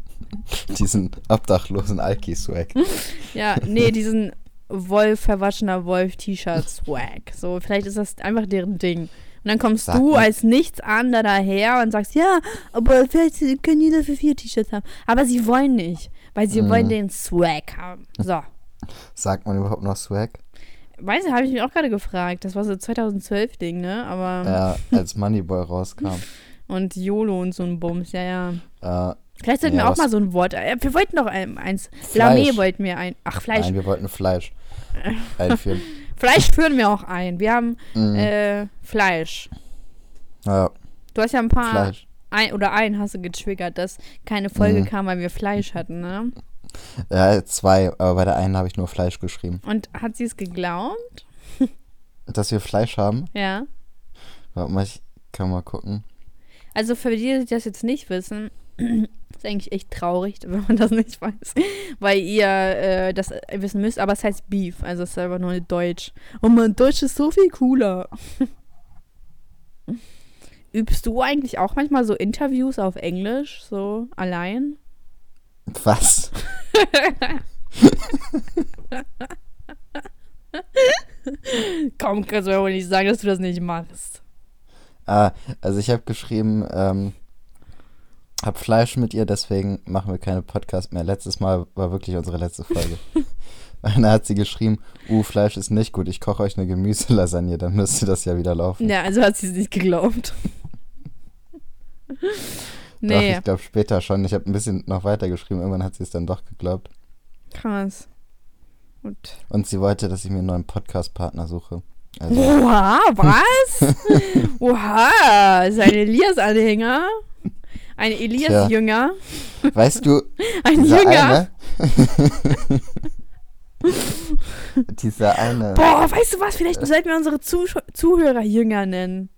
Diesen obdachlosen Alki-Swag. Ja, nee, diesen Wolf, verwaschener Wolf-T-Shirt-Swag. So, vielleicht ist das einfach deren Ding. Und dann kommst Sag du mal. als Nichtsahnender daher und sagst, ja, aber vielleicht können die dafür vier T-Shirts haben. Aber sie wollen nicht, weil sie Mhm. wollen den Swag haben. So. Sagt man überhaupt noch Swag? Weiß ich, habe ich mich auch gerade gefragt. Das war so 2012-Ding, ne? Aber. Ja, als Moneyboy rauskam. Und YOLO und so ein Bums, ja, ja. Äh, Vielleicht sollten Ja, wir auch mal so ein Wort. Äh, wir wollten doch ein, eins. Fleisch. Lamé wollten wir ein. Ach, Fleisch. Nein, wir wollten Fleisch einführen. Fleisch führen wir auch ein. Wir haben Mhm. äh, Fleisch. ja, Du hast ja ein paar. Fleisch. Ein, oder einen hast du getriggert, dass keine Folge Mhm. kam, weil wir Fleisch hatten, ne? Ja, zwei, aber bei der einen habe ich nur Fleisch geschrieben. Und hat sie es geglaubt? Dass wir Fleisch haben, Ja. warte mal, ich kann mal gucken. Also für die, die das jetzt nicht wissen, ist eigentlich echt traurig, wenn man das nicht weiß. Weil ihr äh, das wissen müsst, aber es heißt Beef, also es ist einfach nur Deutsch. Und mein Deutsch ist so viel cooler. Übst du eigentlich auch manchmal so Interviews auf Englisch, so allein? Was? Komm, kannst du mir wohl nicht sagen, dass du das nicht machst. Ah, also ich habe geschrieben, ähm, hab Fleisch mit ihr, deswegen machen wir keine Podcast mehr. Letztes Mal war wirklich unsere letzte Folge. Da hat sie geschrieben, uh, Fleisch ist nicht gut, ich koche euch eine Gemüselasagne, dann müsste das ja wieder laufen. Ja, also hat sie es nicht geglaubt. Doch, nee, ich glaube später schon. Ich habe ein bisschen noch weiter geschrieben, irgendwann hat sie es dann doch geglaubt. krass. Und Und sie wollte, dass ich mir einen neuen Podcast-Partner suche. Also, Oha, was? Oha, ist ein Elias-Anhänger? Ein Elias-Jünger? weißt du, Ein dieser Jünger? eine, dieser eine, Boah, weißt du was? Vielleicht sollten wir unsere Zusch Zuhörer Jünger nennen.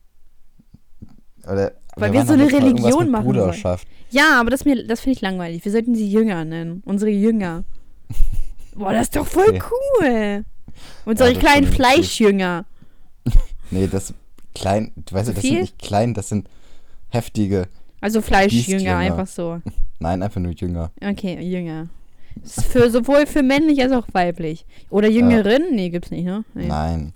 oder, Weil wir waren so eine Religion machen. Bruderschaft. Ja, aber das, mir, das finde ich langweilig. Wir sollten sie Jünger nennen. Unsere Jünger. Boah, das ist doch voll Okay. cool. Unsere ist kleinen. Fleischjünger. Nee, das klein, weißt du, das sind nicht klein, das sind heftige, Also Fleischjünger, einfach so. nein, einfach nur Jünger. Okay, Jünger. Ist für sowohl für männlich als auch weiblich. Oder Jüngeren? Nee, gibt's nicht, ne? Nee. Nein.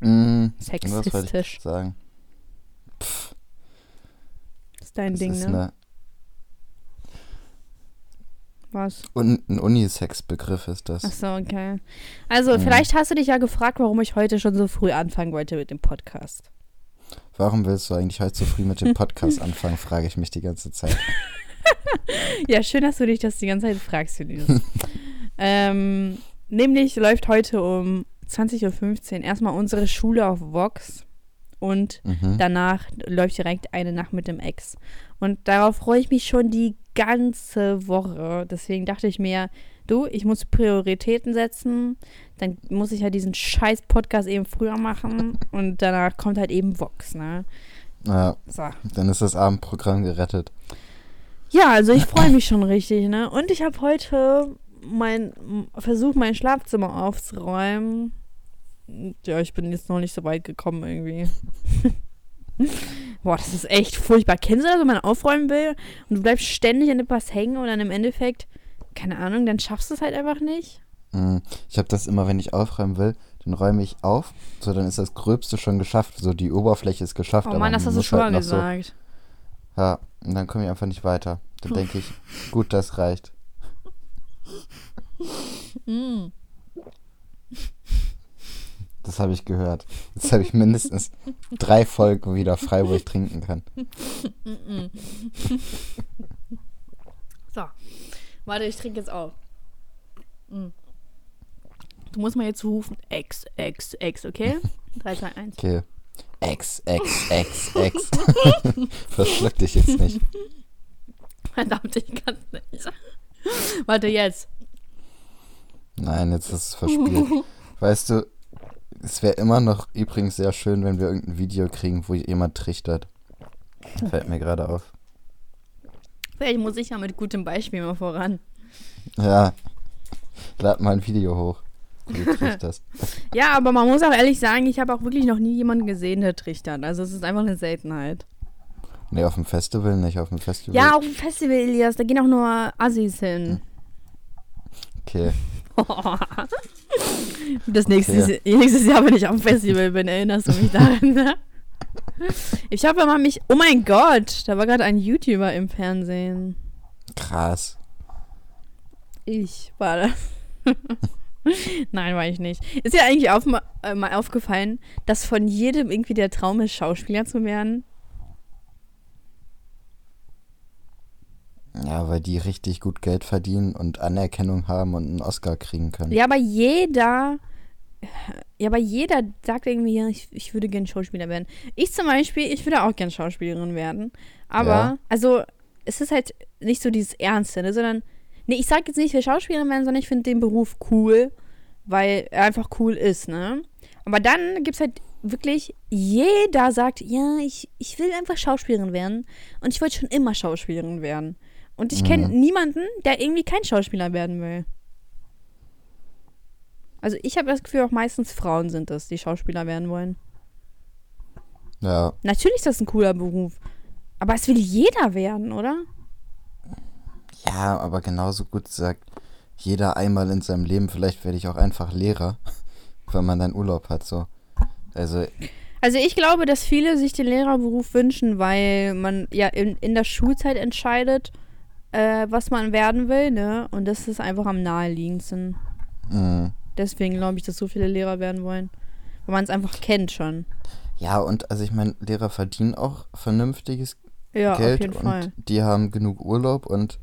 Was wollte Sexistisch. ich sagen? Ist dein Das Ding, ist ne? Was? un, ein Unisex-Begriff ist das. Achso, okay. Also, Mhm. vielleicht hast du dich ja gefragt, warum ich heute schon so früh anfangen wollte mit dem Podcast. Warum willst du eigentlich heute so früh mit dem Podcast anfangen, frage ich mich die ganze Zeit. Ja, schön, dass du dich das die ganze Zeit fragst, Julius. ähm, nämlich läuft heute um 20.15 Uhr erstmal unsere Schule auf Vox und Mhm. danach läuft direkt eine Nacht mit dem Ex. Und darauf freue ich mich schon die ganze Woche. Deswegen dachte ich mir, du, ich muss Prioritäten setzen. Dann muss ich halt diesen scheiß Podcast eben früher machen. Und danach kommt halt eben Vox, ne? Ja, So. dann ist das Abendprogramm gerettet. Ja, also ich freue mich schon richtig, ne? Und ich habe heute mein versucht, mein Schlafzimmer aufzuräumen. Ja, ich bin jetzt noch nicht so weit gekommen irgendwie. Boah, das ist echt furchtbar. Kennst du das, wenn man aufräumen will und du bleibst ständig an etwas hängen und dann im Endeffekt, keine Ahnung, dann schaffst du es halt einfach nicht? Mm, Ich habe das immer, wenn ich aufräumen will, dann räume ich auf, so dann ist das Gröbste schon geschafft, so die Oberfläche ist geschafft. Oh Mann, das hast du schon mal halt so, gesagt. Ja, und dann komme ich einfach nicht weiter. Dann denke ich, gut, das reicht. Mm. Das habe ich gehört. Jetzt habe ich mindestens drei Folgen wieder frei, wo ich trinken kann. So. Warte, ich trinke jetzt auf. Mm. Du musst mal jetzt rufen. X, X, X, okay? 3, 2, 1. Okay. X, X, X, X. Verschluck dich jetzt nicht. Verdammt, ich kann nicht. Warte, jetzt. Nein, jetzt ist es verspielt. Weißt du, es wäre immer noch übrigens sehr schön, wenn wir irgendein Video kriegen, wo jemand trichtert. Fällt mir gerade auf. Vielleicht muss ich ja mit gutem Beispiel mal voran. Ja. Lad mal ein Video hoch. Wo Du trichterst. Ja, aber man muss auch ehrlich sagen, ich habe auch wirklich noch nie jemanden gesehen, der trichtert. Also es ist einfach eine Seltenheit. Nee, auf dem Festival nicht, auf dem Festival. Ja, auf dem Festival, Elias, da gehen auch nur Assis hin. Okay. Das nächste, Okay. nächstes Jahr, wenn ich auf dem Festival bin, erinnerst du mich daran, ne? Ich habe immer mich. Oh mein Gott, da war gerade ein YouTuber im Fernsehen. Krass. Ich war das. Nein, war ich nicht. Ist dir eigentlich auf, äh, mal aufgefallen, dass von jedem irgendwie der Traum ist, Schauspieler zu werden? Ja, weil die richtig gut Geld verdienen und Anerkennung haben und einen Oscar kriegen können. Ja, aber jeder. Ja, aber jeder sagt irgendwie, ich, ich würde gern Schauspieler werden. Ich zum Beispiel, ich würde auch gern Schauspielerin werden. Aber, Ja. also, es ist halt nicht so dieses Ernste, ne, sondern, nee, ich sag jetzt nicht, ich will Schauspielerin werden, sondern ich finde den Beruf cool, weil er einfach cool ist, ne? Aber dann gibt's halt wirklich, jeder sagt, ja, ich, ich will einfach Schauspielerin werden. Und ich wollte schon immer Schauspielerin werden. Und ich kenne Mhm. niemanden, der irgendwie kein Schauspieler werden will. Also ich habe das Gefühl, auch meistens Frauen sind es, die Schauspieler werden wollen. Ja, Natürlich ist das ein cooler Beruf. Aber es will jeder werden, oder? Ja, aber genauso gut sagt jeder einmal in seinem Leben, vielleicht werde ich auch einfach Lehrer, weil man dann Urlaub hat, so. Also, Also ich glaube, dass viele sich den Lehrerberuf wünschen, weil man ja in, in der Schulzeit entscheidet, äh, was man werden will, ne? Und das ist einfach am naheliegendsten. mh. Deswegen glaube ich, dass so viele Lehrer werden wollen. Weil man es einfach kennt schon. ja, und also ich meine, Lehrer verdienen auch vernünftiges Ja, Geld auf jeden und Fall. die haben genug Urlaub und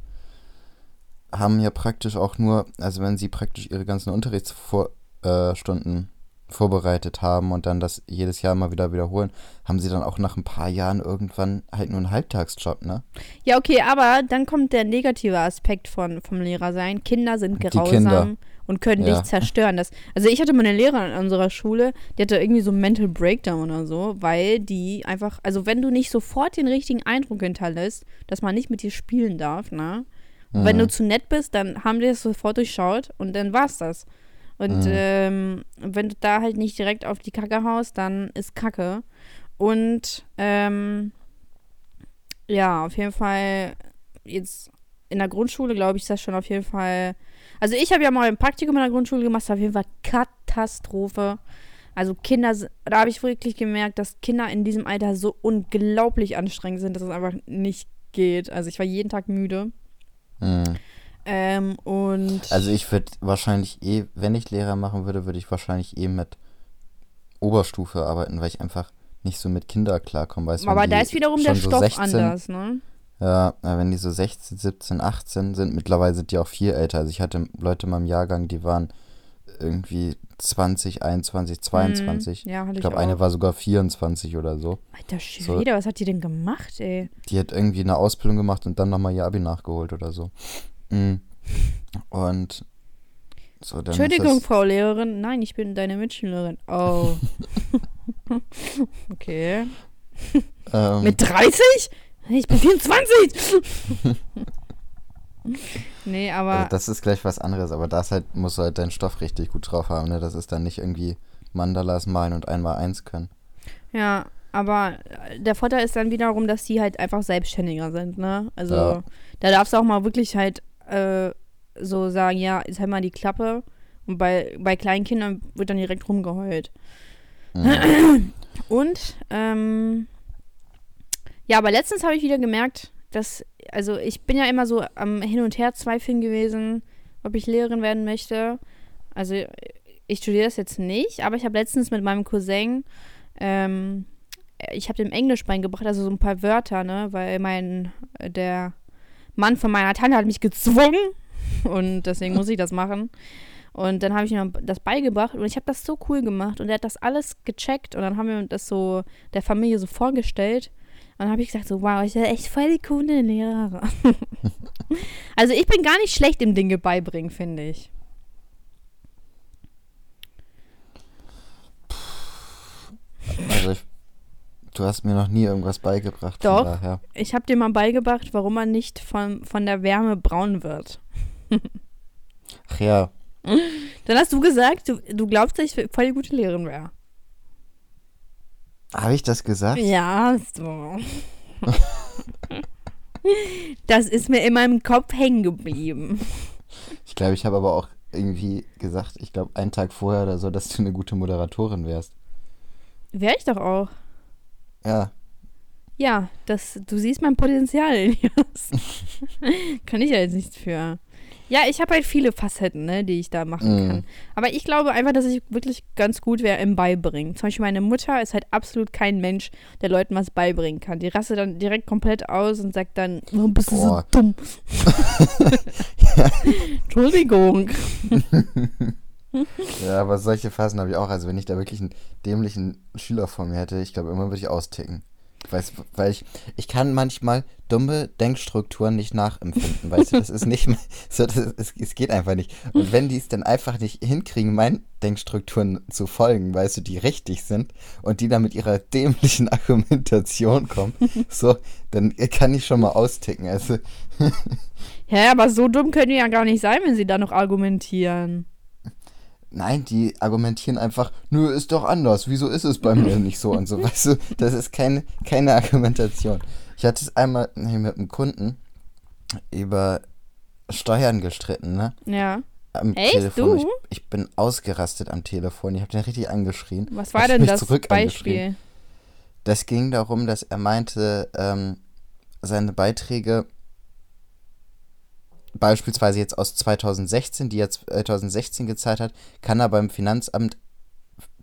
haben ja praktisch auch nur, also wenn sie praktisch ihre ganzen Unterrichtsstunden äh, vorbereitet haben und dann das jedes Jahr mal wieder wiederholen, haben sie dann auch nach ein paar Jahren irgendwann halt nur einen Halbtagsjob, ne? Ja, okay, aber dann kommt der negative Aspekt von, vom Lehrersein. Kinder sind Die grausam Kinder. und können Ja. dich zerstören. Das, also ich hatte mal eine Lehrerin in unserer Schule, die hatte irgendwie so einen Mental Breakdown oder so, weil die einfach, also wenn du nicht sofort den richtigen Eindruck hinterlässt, dass man nicht mit dir spielen darf, ne? Und Wenn Mhm. du zu nett bist, dann haben die das sofort durchschaut und dann war's das. Und Mhm. ähm, wenn du da halt nicht direkt auf die Kacke haust, dann ist Kacke. Und ähm, ja, auf jeden Fall jetzt in der Grundschule, glaube ich, ist das schon auf jeden Fall. Also ich habe ja mal ein Praktikum in der Grundschule gemacht, das war auf jeden Fall Katastrophe. Also Kinder, da habe ich wirklich gemerkt, dass Kinder in diesem Alter so unglaublich anstrengend sind, dass es einfach nicht geht. Also ich war jeden Tag müde. Mhm. Ähm, und Also ich würde wahrscheinlich eh, wenn ich Lehrer machen würde, würde ich wahrscheinlich eh mit Oberstufe arbeiten, weil ich einfach nicht so mit Kindern klarkomme. Weißt, aber da ist wiederum der so Stoff 16 anders, ne? Ja, wenn die so 16, 17, 18 sind, mittlerweile sind die auch viel älter. Also ich hatte Leute in meinem Jahrgang, die waren irgendwie 20, 21, 22. Mhm. Ja, hatte Ich glaube, eine war sogar 24 oder so. Alter Schwede, was hat die denn gemacht, ey? Die hat irgendwie eine Ausbildung gemacht und dann nochmal ihr Abi nachgeholt oder so. Mhm. Und so, dann Entschuldigung, Frau Lehrerin. Nein, ich bin deine Mitschülerin. Oh. okay. ähm, Mit 30? Ich bin 24. nee, aber also das ist gleich was anderes, aber das halt musst du halt deinen Stoff richtig gut drauf haben, ne? Das ist dann nicht irgendwie Mandalas malen und einmal eins können. ja, aber der Vorteil ist dann wiederum, dass die halt einfach selbstständiger sind, ne? Also Ja. da darfst du auch mal wirklich halt äh, so sagen, ja, jetzt halt mal die Klappe. Und bei, bei kleinen Kindern wird dann direkt rumgeheult. Mhm. Und, ähm, ja, aber letztens habe ich wieder gemerkt, dass, also ich bin ja immer so am Hin und Her zweifeln gewesen, ob ich Lehrerin werden möchte. Also ich studiere das jetzt nicht, aber ich habe letztens mit meinem Cousin, ähm, ich habe dem Englisch beigebracht, also so ein paar Wörter, ne, weil mein, der Mann von meiner Tante hat mich gezwungen und deswegen muss ich das machen. Und dann habe ich ihm das beigebracht und ich habe das so cool gemacht und er hat das alles gecheckt und dann haben wir das so der Familie so vorgestellt. Und dann habe ich gesagt so, wow, ich bin echt voll die coole Lehrerin. also ich bin gar nicht schlecht im Dinge beibringen, finde ich. Also ich, du hast mir noch nie irgendwas beigebracht. Doch. Ich habe dir mal beigebracht, warum man nicht von, von der Wärme braun wird. Ach ja, Dann hast du gesagt, du, du glaubst, dass ich voll die gute Lehrerin wäre. Habe ich das gesagt? Ja, so. das ist mir in meinem Kopf hängen geblieben. Ich glaube, ich habe aber auch irgendwie gesagt, ich glaube, einen Tag vorher oder so, dass du eine gute Moderatorin wärst. Wäre ich doch auch. Ja, Ja, das, du siehst mein Potenzial, Elias. kann ich ja jetzt nichts für. Ja, ich habe halt viele Facetten, ne, die ich da machen Mm. kann. Aber ich glaube einfach, dass ich wirklich ganz gut wäre im Beibringen. Zum Beispiel meine Mutter ist halt absolut kein Mensch, der Leuten was beibringen kann. Die raste dann direkt komplett aus und sagt dann, warum bist du so dumm? Entschuldigung. ja, aber solche Phasen habe ich auch. Also wenn ich da wirklich einen dämlichen Schüler vor mir hätte, ich glaube, irgendwann würde ich austicken. Weiß, weil ich, ich kann manchmal dumme Denkstrukturen nicht nachempfinden, weißt du, das ist nicht, so, das, es, es geht einfach nicht. Und wenn die es dann einfach nicht hinkriegen, meinen Denkstrukturen zu folgen, weißt du, die richtig sind und die dann mit ihrer dämlichen Argumentation kommen, so, dann kann ich schon mal austicken, also, Ja, aber so dumm können die ja gar nicht sein, wenn sie da noch argumentieren. Nein, die argumentieren einfach, nö, ist doch anders, wieso ist es bei mir nicht so und so, weißt du, das ist keine, keine Argumentation. Ich hatte es einmal nee, mit einem Kunden über Steuern gestritten, ne? Ja. Am Echt? Telefon. Du? Ich, ich bin ausgerastet am Telefon, ich habe den richtig angeschrien. Was war denn das. Beispiel? Das ging darum, dass er meinte, ähm, seine Beiträge beispielsweise jetzt aus 2016, die er 2016 gezahlt hat, kann er beim Finanzamt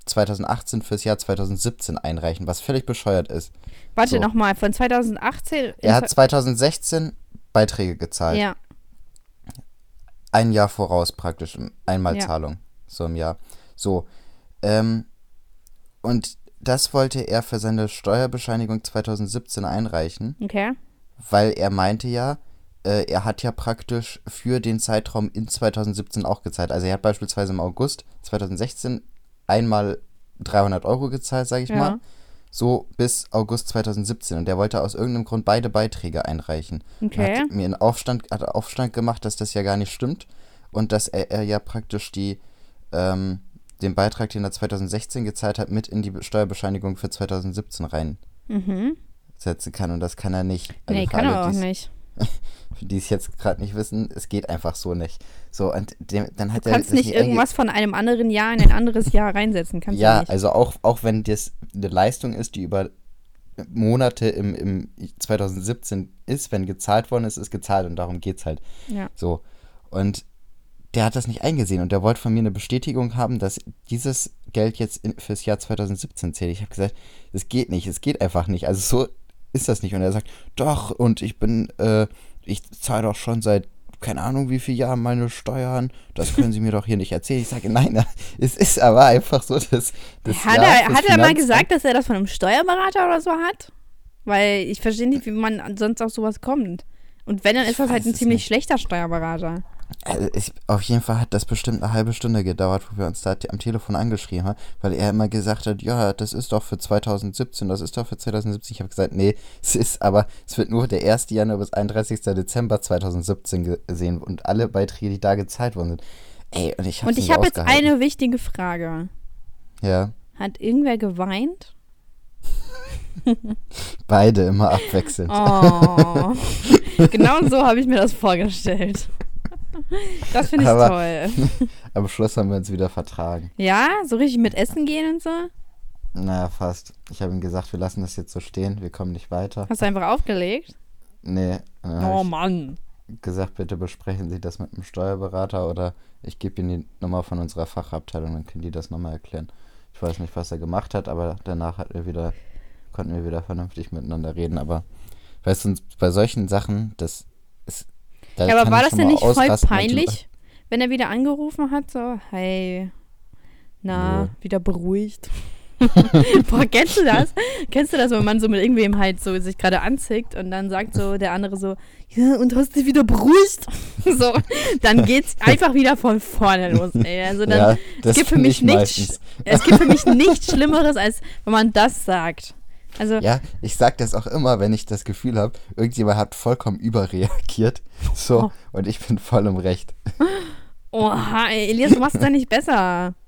2018 fürs Jahr 2017 einreichen, was völlig bescheuert ist. Warte So. nochmal, von 2018. Er hat 2016 Beiträge gezahlt. Ja, Ein Jahr voraus praktisch, Einmalzahlung, Ja. so im Jahr. So, ähm, und das wollte er für seine Steuerbescheinigung 2017 einreichen. okay. weil er meinte ja, er hat ja praktisch für den Zeitraum in 2017 auch gezahlt. Also er hat beispielsweise im August 2016 einmal 300 Euro gezahlt, sage ich Ja. mal, so bis August 2017. Und der wollte aus irgendeinem Grund beide Beiträge einreichen. Und Okay. Hat mir einen Aufstand, hat Aufstand gemacht, dass das ja gar nicht stimmt und dass er, er ja praktisch die ähm, den Beitrag, den er 2016 gezahlt hat, mit in die Steuerbescheinigung für 2017 reinsetzen Mhm. kann und das kann er nicht. Also nee, kann er auch nicht. für die es jetzt gerade nicht wissen, es geht einfach so nicht. So, und dem, dann hat Du kannst nicht irgendwas von einem anderen Jahr in ein anderes Jahr reinsetzen. Kannst du Ja, also auch, auch wenn das eine Leistung ist, die über Monate im, im 2017 ist, wenn gezahlt worden ist, ist gezahlt und darum geht's halt. Ja. So. Und der hat das nicht eingesehen und der wollte von mir eine Bestätigung haben, dass dieses Geld jetzt in, fürs Jahr 2017 zählt. Ich habe gesagt, es geht nicht, es geht einfach nicht. Also so ist das nicht. Und er sagt, doch, und ich bin, äh, ich zahle doch schon seit keine Ahnung wie viel Jahren meine Steuern. Das können Sie mir doch hier nicht erzählen. Ich sage, nein, es ist aber einfach so, dass das Hat er, hat er mal gesagt, dass er das von einem Steuerberater oder so hat? Weil ich verstehe nicht, wie man sonst auf sowas kommt. Und wenn, dann ist das halt ein ziemlich nicht. schlechter Steuerberater. Also ich, auf jeden Fall hat das bestimmt eine halbe Stunde gedauert, wo wir uns da am Telefon angeschrieben haben, weil er immer gesagt hat, ja, das ist doch für 2017, das ist doch für 2017. Ich habe gesagt, nee, es ist aber, es wird nur der 1. Januar bis 31. Dezember 2017 gesehen und alle Beiträge, die da gezahlt worden sind. Ey, und ich habe Und ich habe jetzt eine wichtige Frage. Ja, Hat irgendwer geweint? beide immer abwechselnd. Oh. genau so habe ich mir das vorgestellt. Das finde ich Aber- toll. Am Schluss haben wir uns wieder vertragen. Ja, so richtig mit Essen gehen und so. Naja, fast. Ich habe ihm gesagt, wir lassen das jetzt so stehen, wir kommen nicht weiter. Hast du einfach aufgelegt? Nee, Oh Mann. gesagt, bitte besprechen Sie das mit dem Steuerberater oder ich gebe Ihnen die Nummer von unserer Fachabteilung, dann können die das nochmal erklären. Ich weiß nicht, was er gemacht hat, aber danach hat er wieder, konnten wir wieder vernünftig miteinander reden. Aber weißt du, bei solchen Sachen, das ist. Da Ja, aber war das denn nicht voll peinlich, wenn er wieder angerufen hat, so, hey, na, Nö. wieder beruhigt? Boah, kennst du das? Kennst du das, wenn man so mit irgendwem halt so sich gerade anzickt und dann sagt so der andere so, ja, und hast dich wieder beruhigt? so, dann geht's einfach wieder von vorne los, ey. Also dann, Ja, es gibt für mich ich nichts, es gibt für mich nichts Schlimmeres, als wenn man das sagt. Also, Ja, ich sag das auch immer, wenn ich das Gefühl habe, irgendjemand hat vollkommen überreagiert. So, Oh. und ich bin voll im Recht. oha, ey, Elias, du machst es ja nicht besser.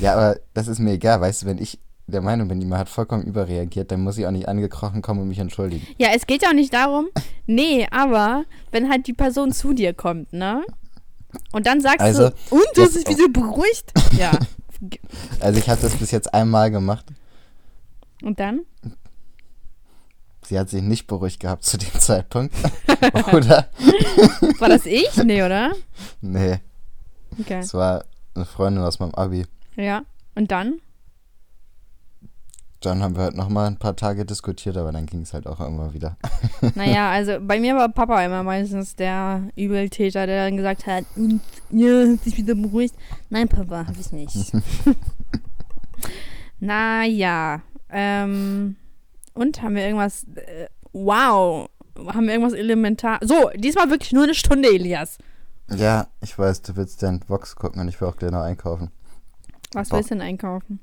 Ja, aber das ist mir egal, weißt du, wenn ich der Meinung bin, jemand hat vollkommen überreagiert, dann muss ich auch nicht angekrochen kommen und mich entschuldigen. Ja, es geht ja auch nicht darum, nee, aber wenn halt die Person zu dir kommt, ne? Und dann sagst Also, du, und du hast dich wieder beruhigt? Ja. Also ich habe das bis jetzt einmal gemacht. Und dann? Sie hat sich nicht beruhigt gehabt zu dem Zeitpunkt. Oder? War das ich? Nee, oder? Nee, Okay. es war eine Freundin aus meinem Abi. Ja. Und dann? Dann haben wir halt nochmal ein paar Tage diskutiert, aber dann ging es halt auch immer wieder. Naja, also bei mir war Papa immer meistens der Übeltäter, der dann gesagt hat, und ja, hast dich wieder beruhigt. Nein, Papa, hab ich nicht. naja. Ähm, und haben wir irgendwas. Äh, wow. Haben wir irgendwas elementar. So, diesmal wirklich nur eine Stunde, Elias. Ja, ich weiß, du willst deinen Vox gucken und ich will auch gleich noch einkaufen. Was Boah. willst du denn einkaufen?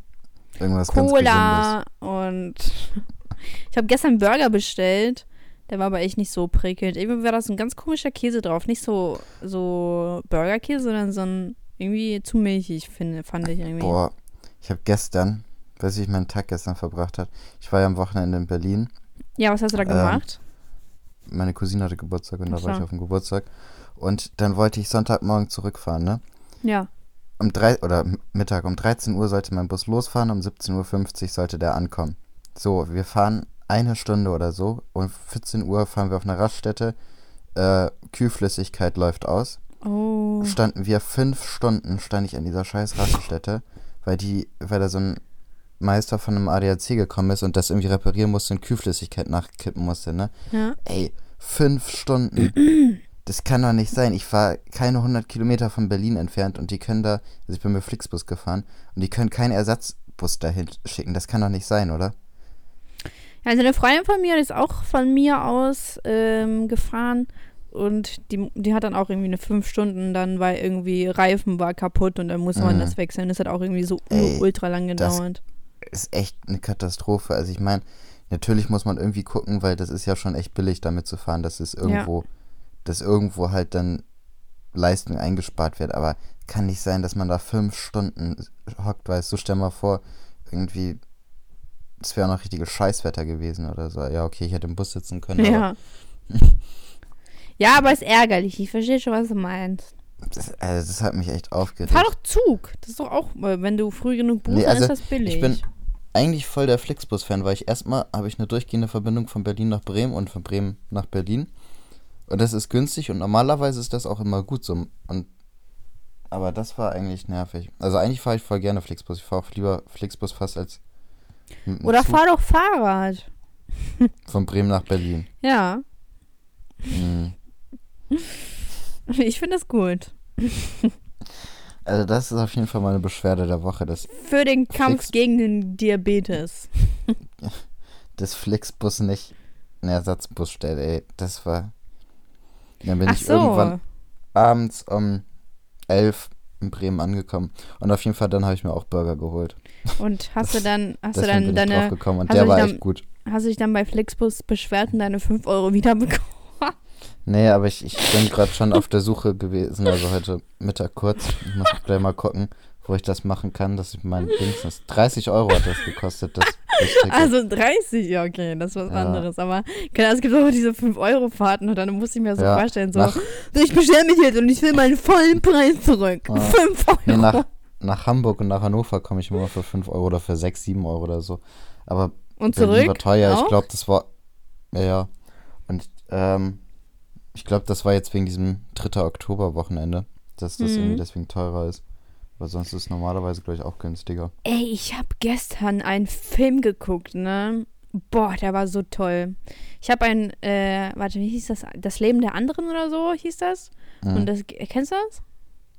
Irgendwas ganz Cola und ich habe gestern einen Burger bestellt. Der war aber echt nicht so prickelnd. Irgendwie war das ein ganz komischer Käse drauf. Nicht so, so Burgerkäse, sondern so ein irgendwie zu milchig, finde, fand ich irgendwie. Boah, ich habe gestern, weiß ich, meinen Tag gestern verbracht hat. Ich war ja am Wochenende in Berlin. Ja, was hast du da Ähm, gemacht? Meine Cousine hatte Geburtstag und da Ach war ich auf dem Geburtstag. Und dann wollte ich Sonntagmorgen zurückfahren, ne? Ja. um drei oder Mittag um 13 Uhr sollte mein Bus losfahren, um 17.50 Uhr sollte der ankommen. So, wir fahren eine Stunde oder so und 14 Uhr fahren wir auf eine Raststätte. Äh, Kühlflüssigkeit läuft aus. Oh. Standen wir fünf Stunden, stand ich an dieser scheiß Raststätte, weil die, weil da so ein Meister von einem ADAC gekommen ist und das irgendwie reparieren musste und Kühlflüssigkeit nachkippen musste, ne? Ja. Ey, fünf Stunden. Das kann doch nicht sein. Ich war keine 100 Kilometer von Berlin entfernt und die können da, also ich bin mit Flixbus gefahren und die können keinen Ersatzbus dahin schicken. Das kann doch nicht sein, oder? Also eine Freundin von mir ist auch von mir aus ähm, gefahren und die, die hat dann auch irgendwie eine fünf Stunden dann, weil irgendwie Reifen war kaputt und dann musste man Mhm. das wechseln. Das hat auch irgendwie so Ey, ultra lang gedauert. Ist echt eine Katastrophe. Also ich meine, natürlich muss man irgendwie gucken, weil das ist ja schon echt billig, damit zu fahren, dass es irgendwo, dass irgendwo halt dann Leistung eingespart wird. Aber kann nicht sein, dass man da fünf Stunden hockt, weißt du, stell mal vor, irgendwie, es wäre noch richtiges Scheißwetter gewesen oder so. Ja, okay, ich hätte im Bus sitzen können. Aber Ja. Ja, aber ist ärgerlich. Ich verstehe schon, was du meinst. Das, also das hat mich echt aufgeregt. Fahr doch Zug. Das ist doch auch, wenn du früh genug buchst, Nee, dann also ist das billig. Ich bin eigentlich voll der Flixbus-Fan, weil ich erstmal habe ich eine durchgehende Verbindung von Berlin nach Bremen und von Bremen nach Berlin. Und das ist günstig und normalerweise ist das auch immer gut so. Und aber das war eigentlich nervig. Also eigentlich fahre ich voll gerne Flixbus. Ich fahre auch lieber Flixbus fast als Oder Zug fahr doch Fahrrad. von Bremen nach Berlin. Ja, Mhm. ich finde das gut. Also das ist auf jeden Fall meine Beschwerde der Woche, dass Für den Kampf Flix- gegen den Diabetes. das Flixbus nicht einen Ersatzbus stellt, ey. Das war. Dann bin Ach ich irgendwann so. abends um 11 in Bremen angekommen. Und auf jeden Fall dann habe ich mir auch Burger geholt. Und hast du dann, hast du dann ich drauf deine, gekommen und hast du der war dann- echt gut. hast du dich dann bei Flixbus beschwert und deine 5 Euro wiederbekommen? Nee, aber ich, ich bin gerade schon auf der Suche gewesen, also heute Mittag kurz. Ich muss gleich mal gucken, wo ich das machen kann, dass ich mein Dings, das 30 Euro hat das gekostet, das. Also 30, ja, okay, das ist was Ja. anderes. Aber keine Ahnung, es gibt auch diese 5-Euro-Fahrten und dann muss ich mir so Ja, vorstellen, so, nach- ich bestelle mich jetzt und ich will meinen vollen Preis zurück. Ah. 5 Euro. Nee, nach, nach Hamburg und nach Hannover komme ich immer für 5 Euro oder für 6, 7 Euro oder so. Aber und Berlin zurück? war teuer. auch? Ich glaube, das war. Ja, ja. Und ähm, ich glaube, das war jetzt wegen diesem 3. Oktober-Wochenende, dass das Mhm. irgendwie deswegen teurer ist. Aber sonst ist es normalerweise, glaube ich, auch günstiger. Ey, ich habe gestern einen Film geguckt, ne? Boah, der war so toll. Ich habe ein, äh, warte, wie hieß das? Das Leben der anderen oder so hieß das? Mhm. Und das, kennst du das?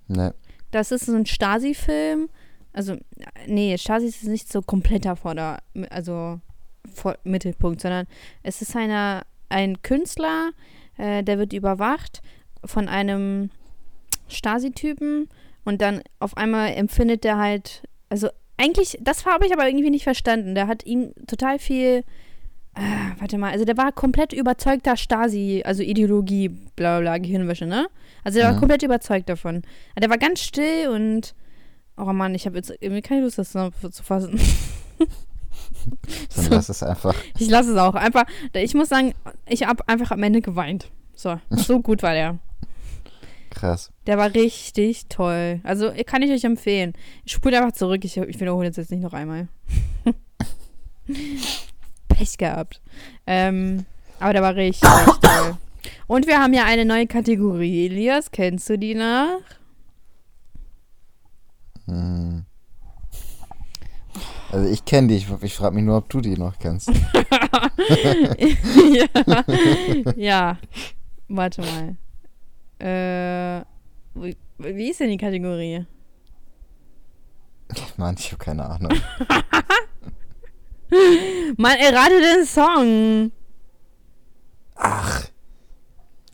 nee. Das ist so ein Stasi-Film. Also, nee, Stasi ist nicht so kompletter Vorder-, also vor Mittelpunkt, sondern es ist einer, ein Künstler, äh, der wird überwacht von einem Stasi-Typen und dann auf einmal empfindet der halt, also eigentlich, das habe ich aber irgendwie nicht verstanden. Der hat ihm total viel, äh, warte mal, also der war komplett überzeugter Stasi, also Ideologie, bla bla, bla Gehirnwäsche, ne? Also der war Mhm. komplett überzeugt davon. Der war ganz still und, oh Mann, ich habe jetzt irgendwie keine Lust, das noch zu fassen. Dann So. lass es einfach. Ich lasse es auch. Einfach, ich muss sagen, ich habe einfach am Ende geweint. So, so gut war der. Krass. Der war richtig toll. Also kann ich euch empfehlen. Ich spule einfach zurück. Ich, ich wiederhole es jetzt nicht noch einmal. Pech gehabt. Ähm, aber der war richtig, toll. Und wir haben ja eine neue Kategorie. Elias, kennst du die noch? Hm. Also ich kenne die, ich, ich frage mich nur, ob du die noch kennst. ja. ja. Warte mal. Äh, wie, wie ist denn die Kategorie? Mann, ich habe keine Ahnung. Mann, errate den Song. Ach.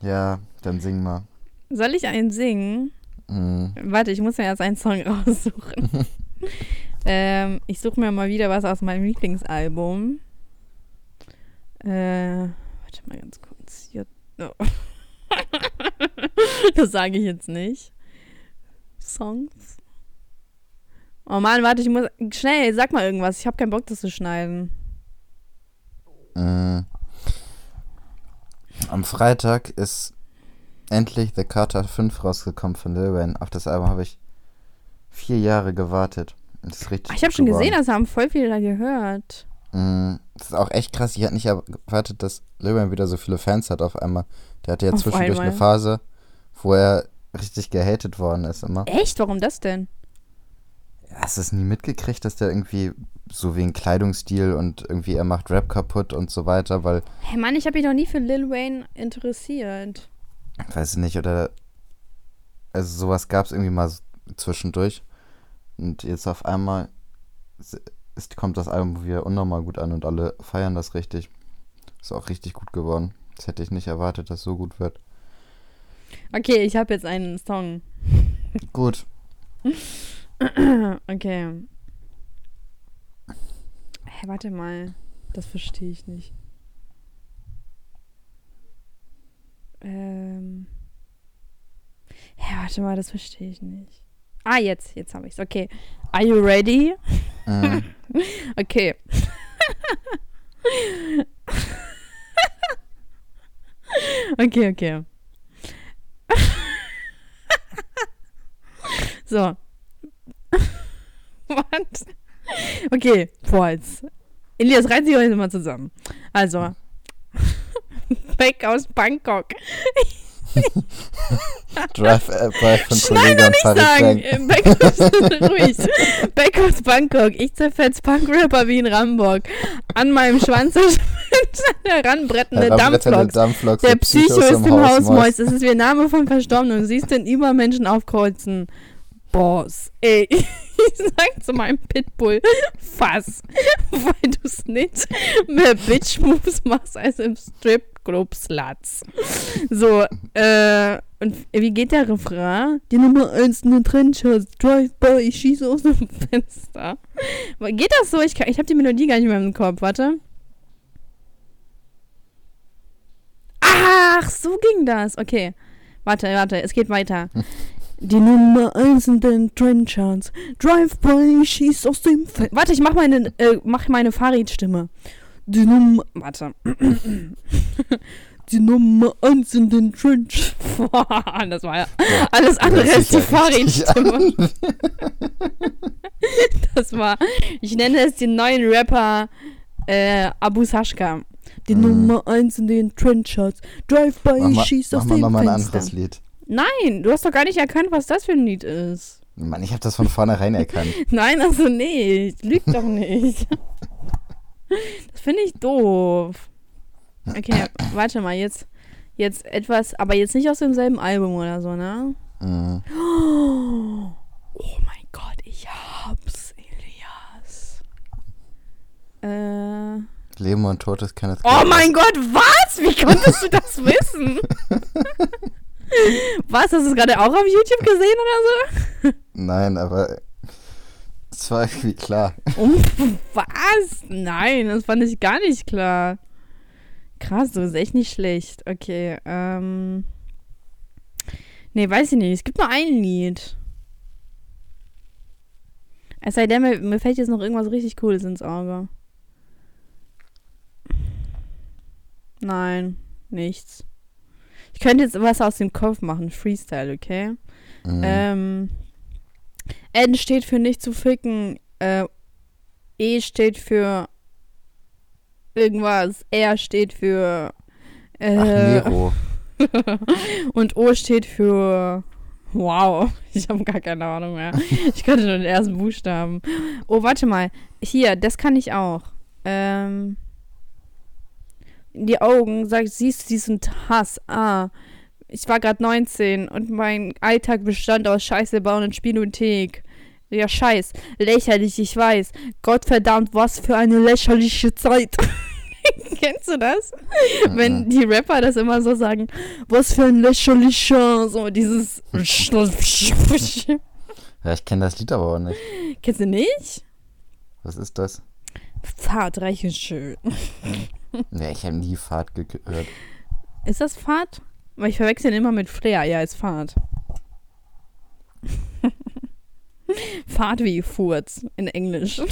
Ja, dann sing mal. Soll ich einen singen? Hm. Warte, ich muss mir erst einen Song raussuchen. Ähm, ich suche mir mal wieder was aus meinem Lieblingsalbum. Äh, warte mal ganz kurz. Hier, oh. das sage ich jetzt nicht. Songs. Oh Mann, warte, ich muss. Schnell, sag mal irgendwas. Ich habe keinen Bock, das zu schneiden. Mm. Am Freitag ist endlich The Carter 5 rausgekommen von Lil Wayne. Auf das Album habe ich vier Jahre gewartet. Das ist richtig Ach, ich habe schon geworden. gesehen, das haben voll viele da gehört. Mm, Das ist auch echt krass. Ich hatte nicht erwartet, dass Lil Wayne wieder so viele Fans hat auf einmal. Der hatte ja Auf zwischendurch einmal. eine Phase, wo er richtig gehatet worden ist immer. Echt? Warum das denn? Hast du es nie mitgekriegt, dass der irgendwie so wegen Kleidungsstil und irgendwie er macht Rap kaputt und so weiter, weil Hey Mann, ich habe mich noch nie für Lil Wayne interessiert. weiß ich nicht, oder also sowas gab es irgendwie mal zwischendurch und jetzt auf einmal ist, kommt das Album wieder unnormal gut an und alle feiern das richtig. Ist auch richtig gut geworden. Das hätte ich nicht erwartet, dass so gut wird. Okay, ich habe jetzt einen Song. Gut. okay. Hä, warte mal. Das verstehe ich nicht. Ähm. Hä, warte mal, das verstehe ich nicht. Ah, jetzt, jetzt habe ich es. Okay. Are you ready? Ah. okay. okay, okay. so. What? Okay, Pauls. Elias, reiß dich heute mal zusammen. Also, weg aus Bangkok. Drive äh, von Schnell noch nicht sagen. Bang. Back aus, ruhig. Back aus Bangkok. Ich zerfetz Punk-Rapper wie in Rambock. An meinem Schwanz heranbrettende Dampfloks. Dampfloks, Der Psycho ist im Haus Mois. Das ist wie Name von Verstorbenen. Und siehst den Übermenschen aufkreuzen. Boss. Ey, ich sag zu meinem Pitbull, fass. Weil du's nicht mehr Bitch-Moves machst als im Strip-Club Sluts. So, äh, und wie geht der Refrain? Die Nummer 1 in den Trenchers, Drive-By, ich schieße aus dem Fenster. Geht das so? Ich, kann, ich habe die Melodie gar nicht mehr im Kopf, warte. Ach, so ging das. Okay. Warte, warte, es geht weiter. Die Nummer 1 in den Trenchers. Drive-by, schießt aus dem Fenster. Warte, ich mach meine, äh, mach meine Farid-Stimme. Die Nummer. Warte. Die Nummer 1 in den. Boah, das war ja. Alles andere als die Farid-Stimme. Das war. Ich nenne es den neuen Rapper äh, Abu Sashka. Die Mhm. Nummer 1 in den Trenchers. Drive-by, Mach mal, schießt aus mach mal ein Fenster. anderes Lied. Nein, du hast doch gar nicht erkannt, was das für ein Lied ist. Mann, ich habe das von vornherein erkannt. Nein, also nicht. Lüg doch nicht. Das finde ich doof. Okay, warte mal, jetzt, jetzt etwas, aber jetzt nicht aus demselben Album oder so, ne? Mhm. Oh mein Gott, ich hab's, Elias. Äh. Leben und Tod ist keine Oh mein Gott, was? Wie konntest du das wissen? Was, hast du es gerade auch auf YouTube gesehen oder so? Nein, aber es war irgendwie klar. Was? Nein, das fand ich gar nicht klar. Krass, du bist echt nicht schlecht. Okay, ähm. Nee, weiß ich nicht. Es gibt nur ein Lied. Es sei denn, mir, mir fällt jetzt noch irgendwas richtig Cooles ins Auge. Nein, nichts. Ich könnte jetzt was aus dem Kopf machen. Freestyle, okay? Mhm. Ähm, N steht für nicht zu ficken. Äh, e steht für irgendwas. R steht für. Äh, Ach, Nero. und O steht für. Wow, ich habe gar keine Ahnung mehr. Ich kannte nur den ersten Buchstaben. Oh, warte mal. Hier, das kann ich auch. Ähm. Die Augen, sagt, siehst du diesen Hass. Ah. Ich war gerade 19 und mein Alltag bestand aus Scheiße bauen und Spinothek. Ja, scheiß. Lächerlich, ich weiß. Gottverdammt, was für eine lächerliche Zeit. Kennst du das? Wenn die Rapper das immer so sagen, was für ein lächerlicher, so dieses. Ja, ich kenne das Lied aber auch nicht. Kennst du nicht? Was ist das? Fahrt, reich und schön. Ja, ich habe nie Fahrt ge- gehört. Ist das Fahrt? Weil ich verwechsel ihn immer mit Flair. Ja, ist Fahrt. Fahrt wie Furz in Englisch.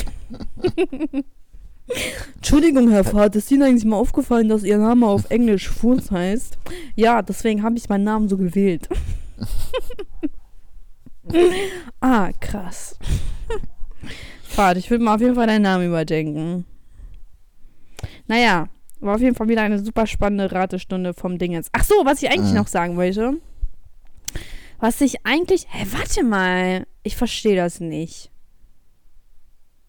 Entschuldigung, Herr Fahrt, ist Ihnen eigentlich mal aufgefallen, dass Ihr Name auf Englisch Furz heißt? Ja, deswegen habe ich meinen Namen so gewählt. ah, krass. Fahrt, ich würde mal auf jeden Fall deinen Namen überdenken. Naja, war auf jeden Fall wieder eine super spannende Ratestunde vom Ding jetzt. Ach so, was ich eigentlich Mhm. noch sagen wollte. Was ich eigentlich. Hä, warte mal. Ich verstehe das nicht.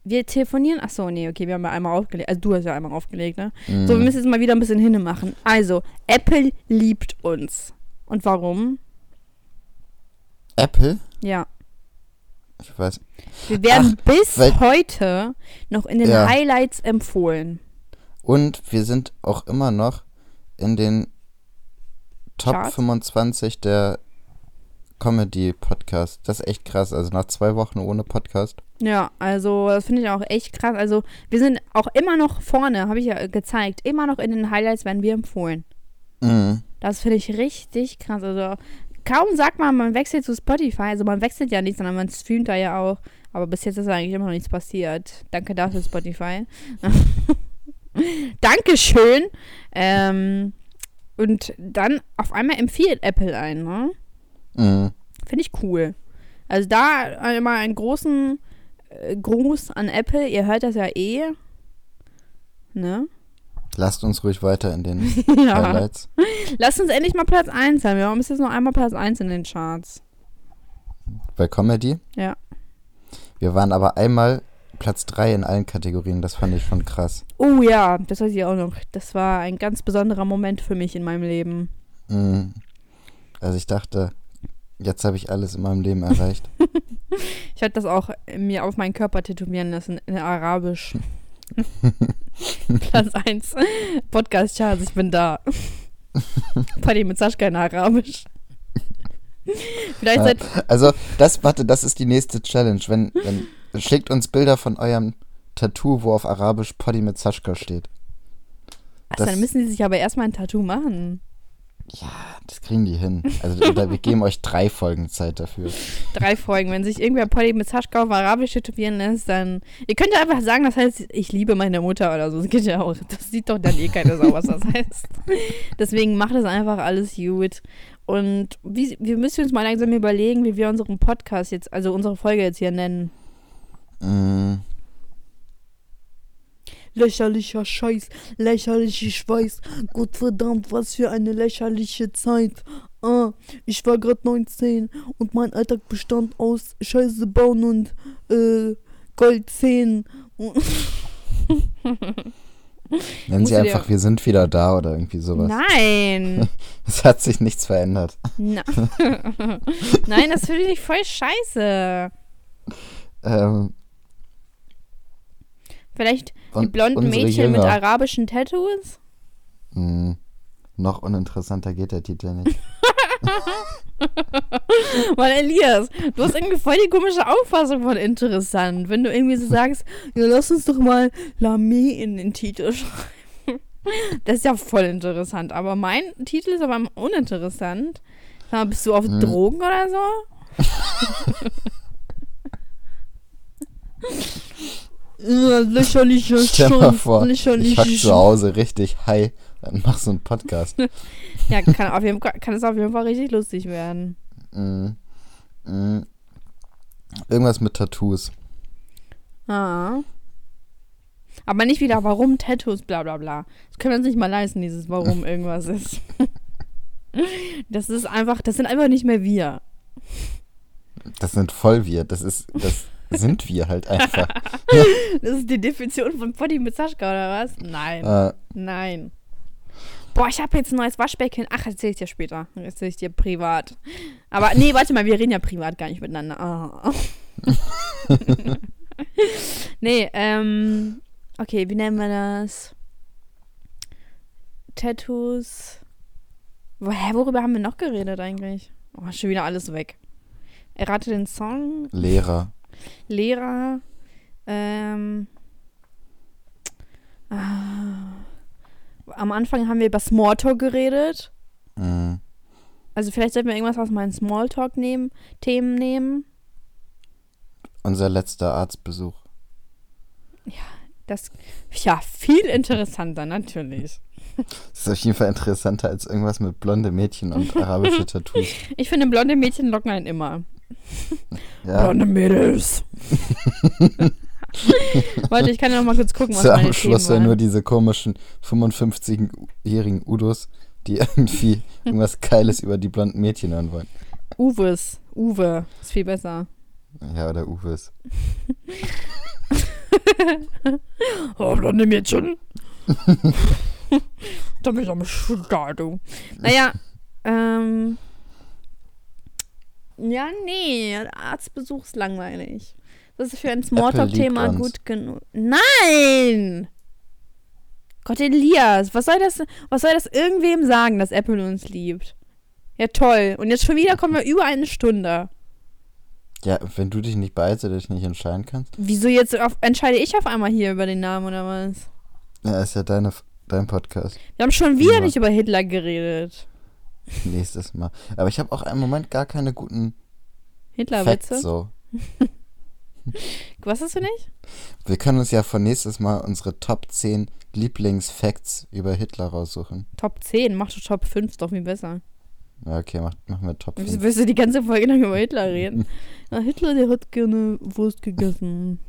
Wir telefonieren. Ach so, nee, okay, wir haben ja einmal aufgelegt. Also du hast ja einmal aufgelegt, ne? Mhm. So, wir müssen jetzt mal wieder ein bisschen hinne machen. Also, Apple liebt uns. Und warum? Apple? Ja. Ich weiß. Wir werden bis weil- heute noch in den Ja. Highlights empfohlen. Und wir sind auch immer noch in den Top Charts? 25 der Comedy-Podcast. Das ist echt krass. Also nach zwei Wochen ohne Podcast. Ja, also das finde ich auch echt krass. Also wir sind auch immer noch vorne, habe ich ja gezeigt. Immer noch in den Highlights werden wir empfohlen. Mhm. Das finde ich richtig krass. Also kaum sagt man, man wechselt zu Spotify. Also man wechselt ja nicht, sondern man streamt da ja auch. Aber bis jetzt ist eigentlich immer noch nichts passiert. Danke dafür, Spotify. Dankeschön. Ähm, und dann auf einmal empfiehlt Apple einen, ne? Mhm. Finde ich cool. Also da immer einen großen äh, Gruß an Apple. Ihr hört das ja eh. Ne? Lasst uns ruhig weiter in den ja. Highlights. Lasst uns endlich mal Platz 1 haben. Wir haben bis jetzt noch einmal Platz 1 in den Charts. Bei Comedy? Ja. Wir waren aber einmal Platz 3 in allen Kategorien. Das fand ich schon krass. Oh ja, das weiß ich auch noch. Das war ein ganz besonderer Moment für mich in meinem Leben. Mhm. Also ich dachte, jetzt habe ich alles in meinem Leben erreicht. ich hatte das auch mir auf meinen Körper tätowieren lassen in Arabisch. Platz 1. Podcast Charles, ich bin da. Party mit Sascha in Arabisch. Vielleicht Ja, also, das, warte, das ist die nächste Challenge. Wenn, wenn, schickt uns Bilder von eurem Tattoo, wo auf Arabisch Poddy mit Saschka steht. Ach, das- dann müssen die sich aber erstmal ein Tattoo machen. Ja, das kriegen die hin. Also, wir geben euch drei Folgen Zeit dafür. Drei Folgen. Wenn sich irgendwer Polly mit Saschka auf Arabisch tätowieren lässt, dann. Ihr könnt ja einfach sagen, das heißt, ich liebe meine Mutter oder so. Das geht ja auch. Das sieht doch dann eh keiner so, was das heißt. Deswegen macht es einfach alles gut. Und wie, wir müssen uns mal langsam überlegen, wie wir unseren Podcast jetzt, also unsere Folge jetzt hier nennen. Lächerlicher Scheiß, lächerliche Schweiß. Gottverdammt, was für eine lächerliche Zeit. Ah, ich war gerade 19 und mein Alltag bestand aus Scheiße bauen und äh, Goldzähnen. nennen sie einfach, wir sind wieder da oder irgendwie sowas. Nein. Es hat sich nichts verändert. Na Nein, das finde ich voll scheiße. Ähm, Vielleicht die blonden Mädchen mit Jünger. arabischen Tattoos? Mm, noch uninteressanter geht der Titel nicht. Weil Elias, du hast irgendwie voll die komische Auffassung von interessant. Wenn du irgendwie so sagst, ja, lass uns doch mal Lame in den Titel schreiben. Das ist ja voll interessant. Aber mein Titel ist aber uninteressant. Mal, bist du auf Hm. Drogen oder so? lächerlicher Stell mal vor, ich hock zu Hause richtig high und mach so einen Podcast. Ja, kann, auf jeden, kann es auf jeden Fall richtig lustig werden. Mm, mm. Irgendwas mit Tattoos. Ah. Aber nicht wieder, warum Tattoos, bla bla bla. Das können wir uns nicht mal leisten, dieses Warum irgendwas ist. Das ist einfach, das sind einfach nicht mehr wir. Das sind voll wir. Das ist, das sind wir halt einfach. Das ist die Definition von Body mit Saschka, oder was? Nein, äh, nein. Boah, ich habe jetzt ein neues Waschbecken. Ach, erzähl ich dir später. Erzähl ich dir privat. Aber nee, warte mal, wir reden ja privat gar nicht miteinander. Ah. nee, ähm. Okay, wie nennen wir das? Tattoos. Hä, worüber haben wir noch geredet eigentlich? Oh, schon wieder alles weg. Errate den Song. Lehrer. Lehrer. Ähm. Ah, am Anfang haben wir über Smalltalk geredet. Mm. Also vielleicht sollten wir irgendwas aus meinen Smalltalk nehmen, Themen nehmen. Unser letzter Arztbesuch. Das, ja, viel interessanter, natürlich. Das ist auf jeden Fall interessanter als irgendwas mit blonde Mädchen und arabische Tattoos. Ich finde, blonde Mädchen locken einen immer. Ja, Blonde Mädels. Warte, ich kann ja noch mal kurz gucken, was meine am Schluss ja nur diese komischen 55-jährigen Udos, die irgendwie irgendwas Geiles über die blonden Mädchen hören wollen. Uwes. Uwe. Ist viel besser. Ja, oder Uwes. Oh, blonde Mädchen. da bin ich am Start, du. Naja, ähm. Ja, nee, Arztbesuch ist langweilig. Das ist für ein Smalltalk-Thema gut genug. Nein! Gott, Elias, was soll das, was soll das irgendwem sagen, dass Apple uns liebt? Ja, toll. Und jetzt schon wieder kommen wir über eine Stunde. Ja, wenn du dich nicht beeilst oder dich nicht entscheiden kannst. Wieso jetzt auf, entscheide ich auf einmal hier über den Namen oder was? Ja, ist ja deine, dein Podcast. Wir haben schon wieder Ja. nicht über Hitler geredet. Nächstes Mal. Aber ich habe auch im Moment gar keine guten Hitlerwitze? So. Was hast du nicht? Wir können uns ja von nächstes Mal unsere Top 10 Lieblingsfacts über Hitler raussuchen. Top 10, mach doch Top 5, ist doch viel besser. Ja, okay, mach, machen wir Top Wieso 5. willst du die ganze Folge lang über Hitler reden? Ah, Hitler, der hat gerne Wurst gegessen.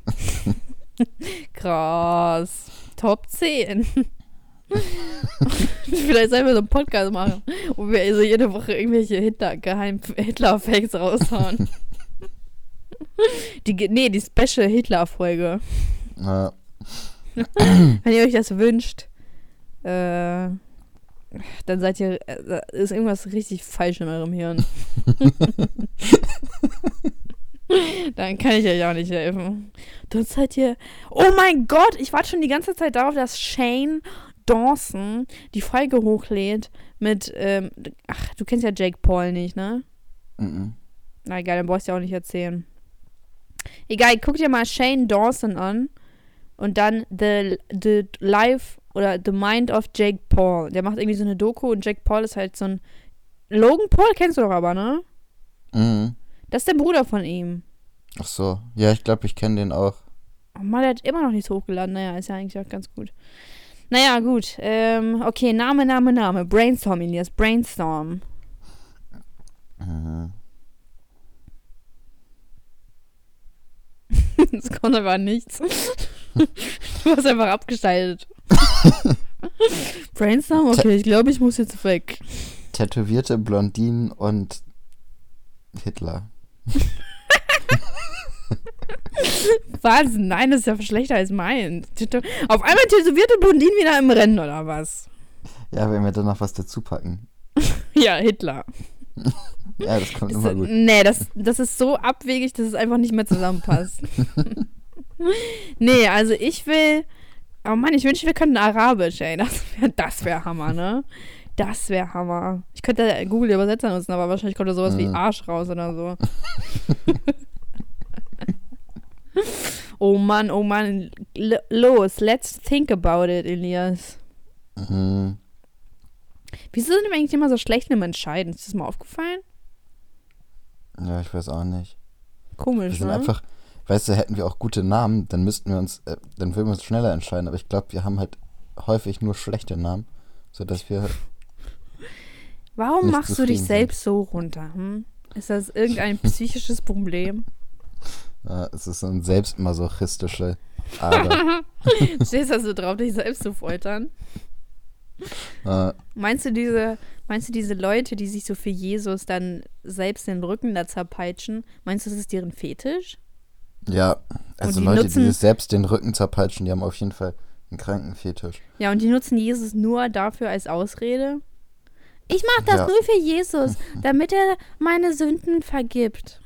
Krass. Top 10. Vielleicht sollen wir so einen Podcast machen, wo wir so jede Woche irgendwelche Hitler, Geheim Hitler-Fakes raushauen. Die, nee, die Special Hitler-Folge. Ja. Wenn ihr euch das wünscht, äh, dann seid ihr, äh, ist irgendwas richtig falsch in eurem Hirn. dann kann ich euch auch nicht helfen. Dann seid ihr, oh mein Gott, ich warte schon die ganze Zeit darauf, dass Shane Dawson die Folge hochlädt mit, ähm, ach, du kennst ja Jake Paul nicht, ne? Mhm. Na egal, dann brauchst du ja auch nicht erzählen. Egal, guck dir mal Shane Dawson an und dann The, the Life oder The Mind of Jake Paul. Der macht irgendwie so eine Doku und Jake Paul ist halt so ein. Logan Paul kennst du doch aber, ne? Mhm. Das ist der Bruder von ihm. Ach so. Ja, ich glaube, ich kenne den auch. Oh Mann, der hat immer noch nichts hochgeladen. Naja, ist ja eigentlich auch ganz gut. Naja, gut. Ähm, okay, Name, Name, Name. Brainstorm, Elias. Brainstorm. Mhm. Es kommt aber nichts. du hast einfach abgeschaltet. Brainstorm? Okay, ich glaube, ich muss jetzt weg. Tätowierte Blondinen und Hitler. Wahnsinn, nein, das ist ja schlechter als mein. Auf einmal tätowierte Blondinen wieder im Rennen, oder was? Ja, wenn wir dann noch was dazu packen. Ja, Hitler. Ja, das kommt Ist, immer gut. nee, das, das ist so abwegig, dass es einfach nicht mehr zusammenpasst. nee, also ich will. Oh Mann, ich wünschte, wir könnten Arabisch, ey. Das wäre das wär Hammer, ne? Das wäre Hammer. Ich könnte Google Übersetzer nutzen, aber wahrscheinlich kommt da sowas wie Mhm. Arsch raus oder so. Oh Mann, oh Mann. L los, let's think about it, Elias. Mhm. Wieso sind wir eigentlich immer so schlecht im Entscheiden? Ist das mal aufgefallen? Ja, ich weiß auch nicht. Wir Komisch, sind ne? einfach, weißt du, hätten wir auch gute Namen, dann müssten wir uns, äh, dann würden wir uns schneller entscheiden. Aber ich glaube, wir haben halt häufig nur schlechte Namen, sodass wir. Warum machst du dich zufrieden selbst so runter? Hm? Ist das irgendein psychisches Problem? Äh, es ist so ein selbstmasochistische Ader. Stehst also drauf, dich selbst zu foltern? äh, Meinst du diese, meinst du diese Leute, die sich so für Jesus dann selbst den Rücken da zerpeitschen, meinst du, das ist deren Fetisch? ja, also die Leute, nutzen- die sich selbst den Rücken zerpeitschen, die haben auf jeden Fall einen kranken Fetisch. Ja, und die nutzen Jesus nur dafür als Ausrede? Ich mach das Ja. nur für Jesus, damit er meine Sünden vergibt.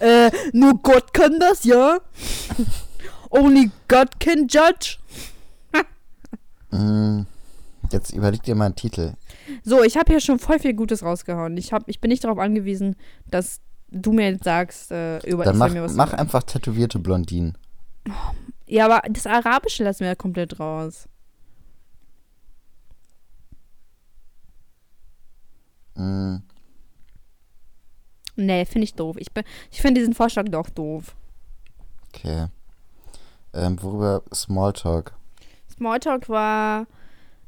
Äh, nur Gott kann das, ja? Only God can judge. Mm, jetzt überleg dir mal einen Titel. So, ich habe hier schon voll viel Gutes rausgehauen. Ich, hab, ich bin nicht darauf angewiesen, dass du mir jetzt sagst, äh, über Dann mach, mir was mach einfach tätowierte Blondinen. Ja, aber das Arabische lassen wir ja komplett raus. Mm, Nee, finde ich doof. Ich, ich finde diesen Vorschlag doch doof. okay. Ähm, worüber Smalltalk? Smalltalk war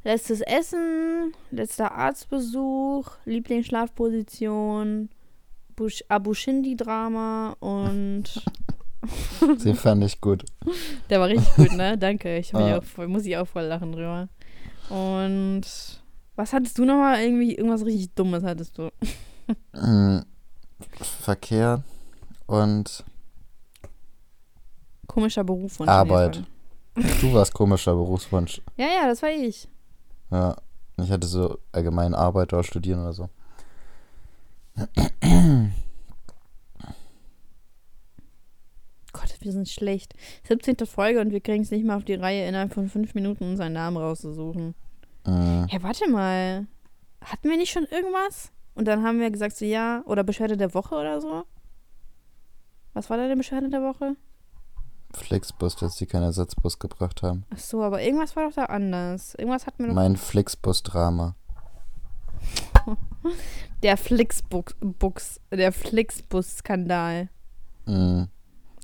letztes Essen, letzter Arztbesuch, Lieblingsschlafposition, Bush, Abu Shindi-Drama und Den fand ich gut. der war richtig gut, ne? Danke. Ich Ah. auch muss ich auch voll lachen drüber. Und was hattest du nochmal? Irgendwie irgendwas richtig Dummes hattest du. Verkehr und Komischer Berufswunsch. Arbeit. du warst komischer Berufswunsch. Ja, ja, das war ich. Ja. Ich hatte so allgemein Arbeit oder studieren oder so. Gott, wir sind schlecht. 17. Folge und wir kriegen es nicht mal auf die Reihe, innerhalb von fünf Minuten unseren Namen rauszusuchen. Mm, Ja, warte mal. Hatten wir nicht schon irgendwas? Und dann haben wir gesagt, so ja, oder Beschwerde der Woche oder so? Was war da denn Beschwerde der Woche? Flixbus, dass die keinen Ersatzbus gebracht haben. Ach so, aber irgendwas war doch da anders. Irgendwas hatten wir noch. Mein Flixbus-Drama. Der Flixbus, der Flixbus-Skandal. Passend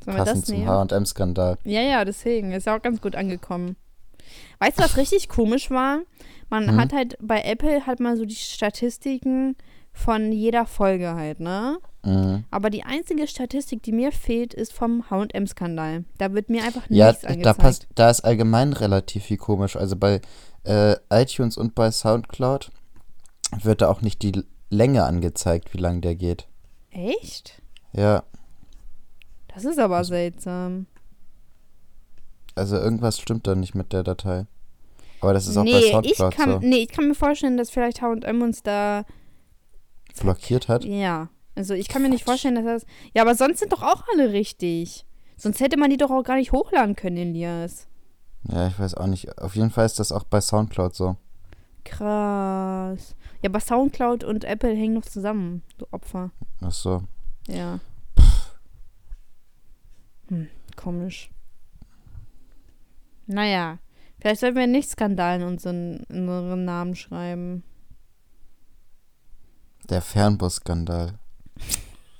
das zum? H&M-Skandal. Ja, ja, deswegen. Ist ja auch ganz gut angekommen. Weißt du, was richtig komisch war? Man Hm? hat halt bei Apple halt mal so die Statistiken von jeder Folge halt, ne? Mhm. Aber die einzige Statistik, die mir fehlt, ist vom H&M-Skandal. Da wird mir einfach Ja, nichts da, angezeigt. passt, da ist allgemein relativ viel komisch. Also bei äh, iTunes und bei Soundcloud wird da auch nicht die Länge angezeigt, wie lang der geht. Echt? Ja, Das ist aber seltsam. also irgendwas stimmt da nicht mit der Datei. Aber das ist auch bei nee, ich Soundcloud kann, so. nee, ich kann mir vorstellen, dass vielleicht H&M uns da Blockiert hat. Ja, also ich kann mir nicht vorstellen, dass das. Ja, aber sonst sind doch auch alle richtig. Sonst hätte man die doch auch gar nicht hochladen können, Elias. Ja, ich weiß auch nicht. Auf jeden Fall ist das auch bei Soundcloud so. Krass. Ja, aber Soundcloud und Apple hängen noch zusammen, du Opfer. Ach so. Ja. Hm, komisch. Naja, vielleicht sollten wir nicht Skandal in unseren, in unseren Namen schreiben. Der Fernbus-Skandal.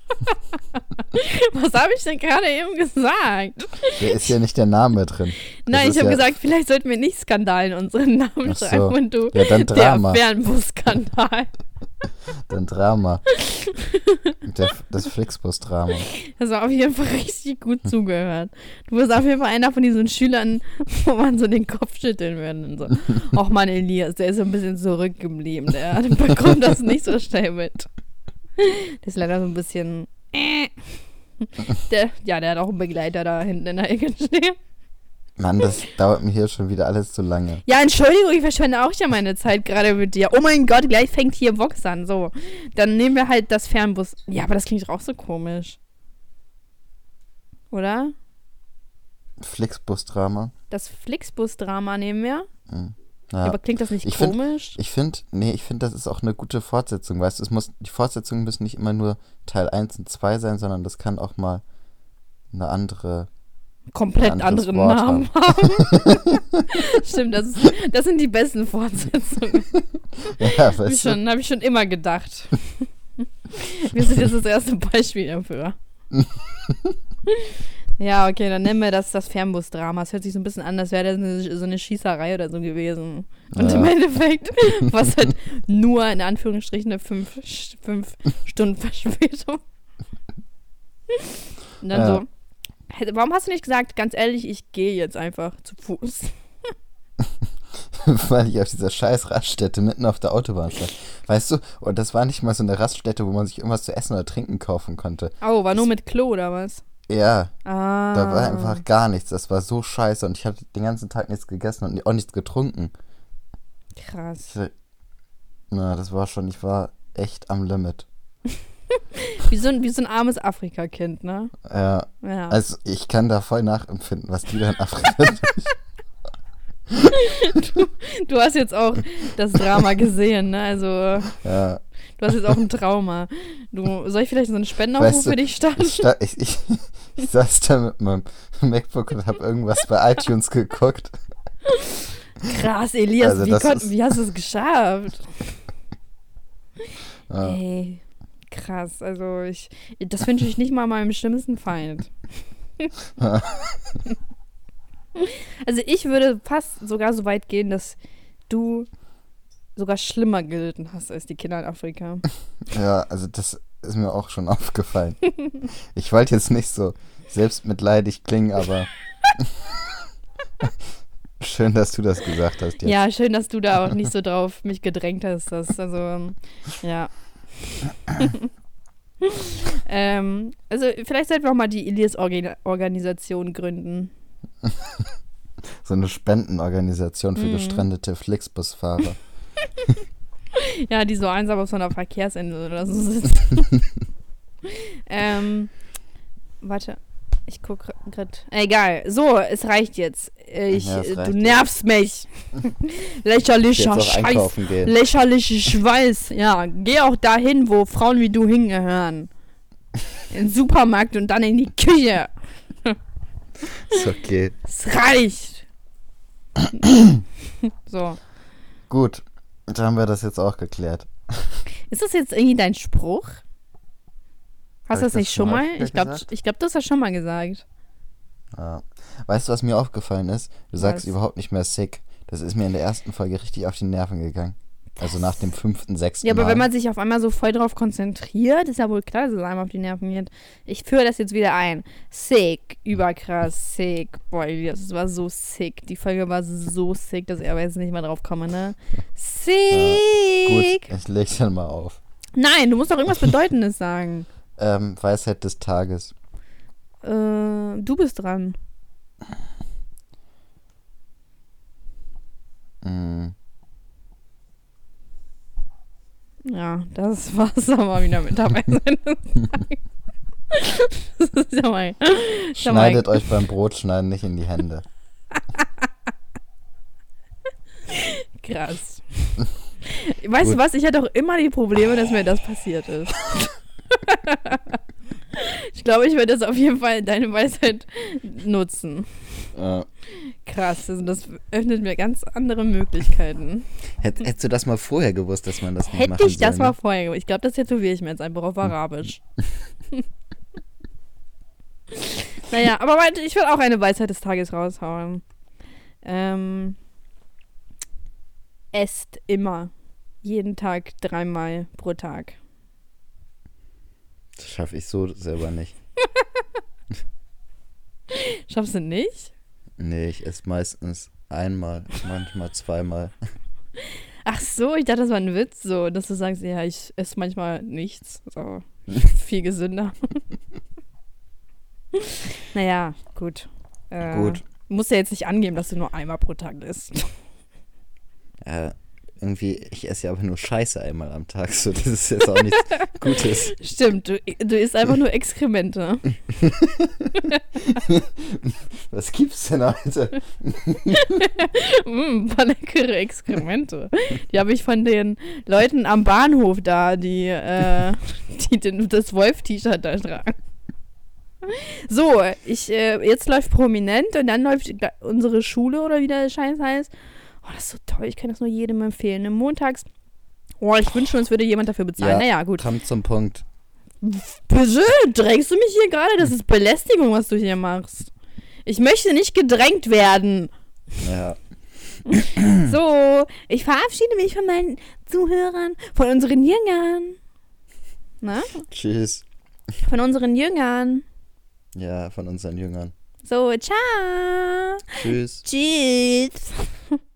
Was habe ich denn gerade eben gesagt? Der ist ja nicht der Name drin. Nein, ich habe ja, gesagt, vielleicht sollten wir nicht Skandal in unseren Namen so. schreiben und du Ja, dann Drama. der Fernbus-Skandal. Dann Drama. Der, das Flixbus-Drama. Das war auf jeden Fall richtig gut zugehört. Du bist auf jeden Fall einer von diesen Schülern, wo man so den Kopf schütteln würde. So. Och man, Elias, der ist so ein bisschen zurückgeblieben. Der bekommt das nicht so schnell mit. Der ist leider so ein bisschen. äh. Der, ja, der hat auch einen Begleiter da hinten in der Ecke stehen. Mann, das dauert mir hier schon wieder alles zu lange. Ja, Entschuldigung, ich verschwende auch ja meine Zeit gerade mit dir. Oh mein Gott, gleich fängt hier Vox an. So, dann nehmen wir halt das Fernbus. Ja, aber das klingt doch auch so komisch. Oder? Flixbus-Drama. Das Flixbus-Drama nehmen wir. Hm. Ja. Ja. Aber klingt das nicht Ich find- komisch? Ich finde, nee, ich finde, das ist auch eine gute Fortsetzung, weißt du, es muss, die Fortsetzungen müssen nicht immer nur Teil 1 und 2 sein, sondern das kann auch mal eine andere. Komplett anderen Wort Namen haben. Stimmt, das, ist, das sind die besten Fortsetzungen. Ja, Habe ich, hab ich schon immer gedacht. Wir sind jetzt das erste Beispiel dafür. Ja, okay, dann nennen wir das das Fernbus-Drama. Es hört sich so ein bisschen an, als wäre das so eine Schießerei oder so gewesen. Und im Ja. Endeffekt war es halt nur in Anführungsstrichen eine fünf, fünf Stunden Verspätung. Und dann Ja. so, warum hast du nicht gesagt, ganz ehrlich, ich gehe jetzt einfach zu Fuß? Weil ich auf dieser scheiß Raststätte mitten auf der Autobahn stand. Weißt du, und das war nicht mal so eine Raststätte, wo man sich irgendwas zu essen oder trinken kaufen konnte. Oh, war nur mit Klo oder was? Ja, Ah. da war einfach gar nichts. Das war so scheiße und ich hatte den ganzen Tag nichts gegessen und auch nichts getrunken. Krass. Ich, na, das war schon, ich war echt am Limit. Wie so, ein, wie so ein armes Afrika-Kind, ne? Ja, Ja. also ich kann da voll nachempfinden, was die da in Afrika du hast jetzt auch das Drama gesehen, ne? Also, Ja, du hast jetzt auch ein Trauma. Du, soll ich vielleicht so einen Spendenaufruf Weißt du, für dich starten? ich, sta- ich, ich, ich saß da mit meinem MacBook und habe irgendwas bei iTunes geguckt. Krass, Elias, Also wie, konnt, wie hast du es geschafft? Ja. Ey, krass. Also, ich, das wünsche ich nicht mal meinem schlimmsten Feind. also, ich würde fast sogar so weit gehen, dass du sogar schlimmer gelitten hast als die Kinder in Afrika. Ja, also das ist mir auch schon aufgefallen. Ich wollte jetzt nicht so selbstmitleidig klingen, aber schön, dass du das gesagt hast. Jetzt. Ja, schön, dass du da auch nicht so drauf mich gedrängt hast. Das, also, ja. ähm, also, vielleicht sollten wir auch mal die Elias-Organisation gründen. So eine Spendenorganisation für Mhm. gestrandete Flixbusfahrer. Ja, die so einsam auf so einer Verkehrsinsel oder so sitzen. ähm, warte. Ich gucke gerade. Egal. So, es reicht jetzt. Ich, Ja, äh, reicht du jetzt. nervst mich. Jetzt Lächerlicher auch Scheiß. Lächerliche Schweiß. Ja, geh auch dahin, wo Frauen wie du hingehören. In den Supermarkt und dann in die Küche. Ist okay. Es reicht. so. Gut, dann haben wir das jetzt auch geklärt. Ist das jetzt irgendwie dein Spruch? Hast du das nicht das schon mal? Ich glaube, ich glaub, du hast das schon mal gesagt. Ja. Weißt du, was mir aufgefallen ist? Du sagst Was? überhaupt nicht mehr sick. Das ist mir in der ersten Folge richtig auf die Nerven gegangen. Also nach dem fünften, sechsten Ja, aber Mal. wenn man sich auf einmal so voll drauf konzentriert, ist ja wohl klar, dass es einem auf die Nerven geht. Ich führe das jetzt wieder ein. Sick, überkrass, sick. Boy, das war so sick. Die Folge war so sick, dass ich aber jetzt nicht mehr drauf komme, ne? Sick. Gut, ich leg dann mal auf. Nein, du musst doch irgendwas Bedeutendes sagen. Ähm, Weisheit des Tages. Äh, du bist dran. Mm, Ja, das war's aber wieder mit dabei sein. Das ist ja mal. Schneidet euch beim Brotschneiden nicht in die Hände. Krass. Weißt du Gut. was? Ich hatte auch immer die Probleme, dass mir das passiert ist. ich glaube, ich werde das auf jeden Fall deine Weisheit nutzen. Äh, Krass, also das öffnet mir ganz andere Möglichkeiten. hätt, hättest du das mal vorher gewusst, dass man das nicht Hätte machen ich das soll, mal ne? vorher gemacht. Ich glaube, das tätowiere ich mir jetzt einfach auf Arabisch. naja, aber ich will auch eine Weisheit des Tages raushauen. Ähm, esst immer. Jeden Tag dreimal pro Tag. Das schaffe ich so selber nicht. Schaffst du nicht? Nee, ich esse meistens einmal, manchmal zweimal. Ach so, ich dachte, das war ein Witz, so, dass du sagst, ja, ich esse manchmal nichts. So, viel gesünder. naja, gut. Äh, Gut. Musst ja jetzt nicht angeben, dass du nur einmal pro Tag isst. Äh, irgendwie, ich esse ja aber nur Scheiße einmal am Tag, so das ist jetzt auch nichts Gutes. Stimmt, du, du isst einfach nur Exkremente. Was gibt's denn heute? mm, paar leckere Exkremente. Die habe ich von den Leuten am Bahnhof da, die, äh, die den, das Wolf-T-Shirt da tragen. So, ich, äh, jetzt läuft Prominent und dann läuft unsere Schule oder wie der Scheiß heißt. Oh, das ist so toll, ich kann das nur jedem empfehlen. Ne? Montags, oh, ich wünsche, uns würde jemand dafür bezahlen. Ja. Naja, gut. Kommt zum Punkt. Bitte, drängst du mich hier gerade? Das ist Belästigung, was du hier machst. Ich möchte nicht gedrängt werden. Ja, So, ich verabschiede mich von meinen Zuhörern, von unseren Jüngern. Na? tschüss. Von unseren Jüngern. Ja, von unseren Jüngern. So, ciao. Tschüss. Tschüss.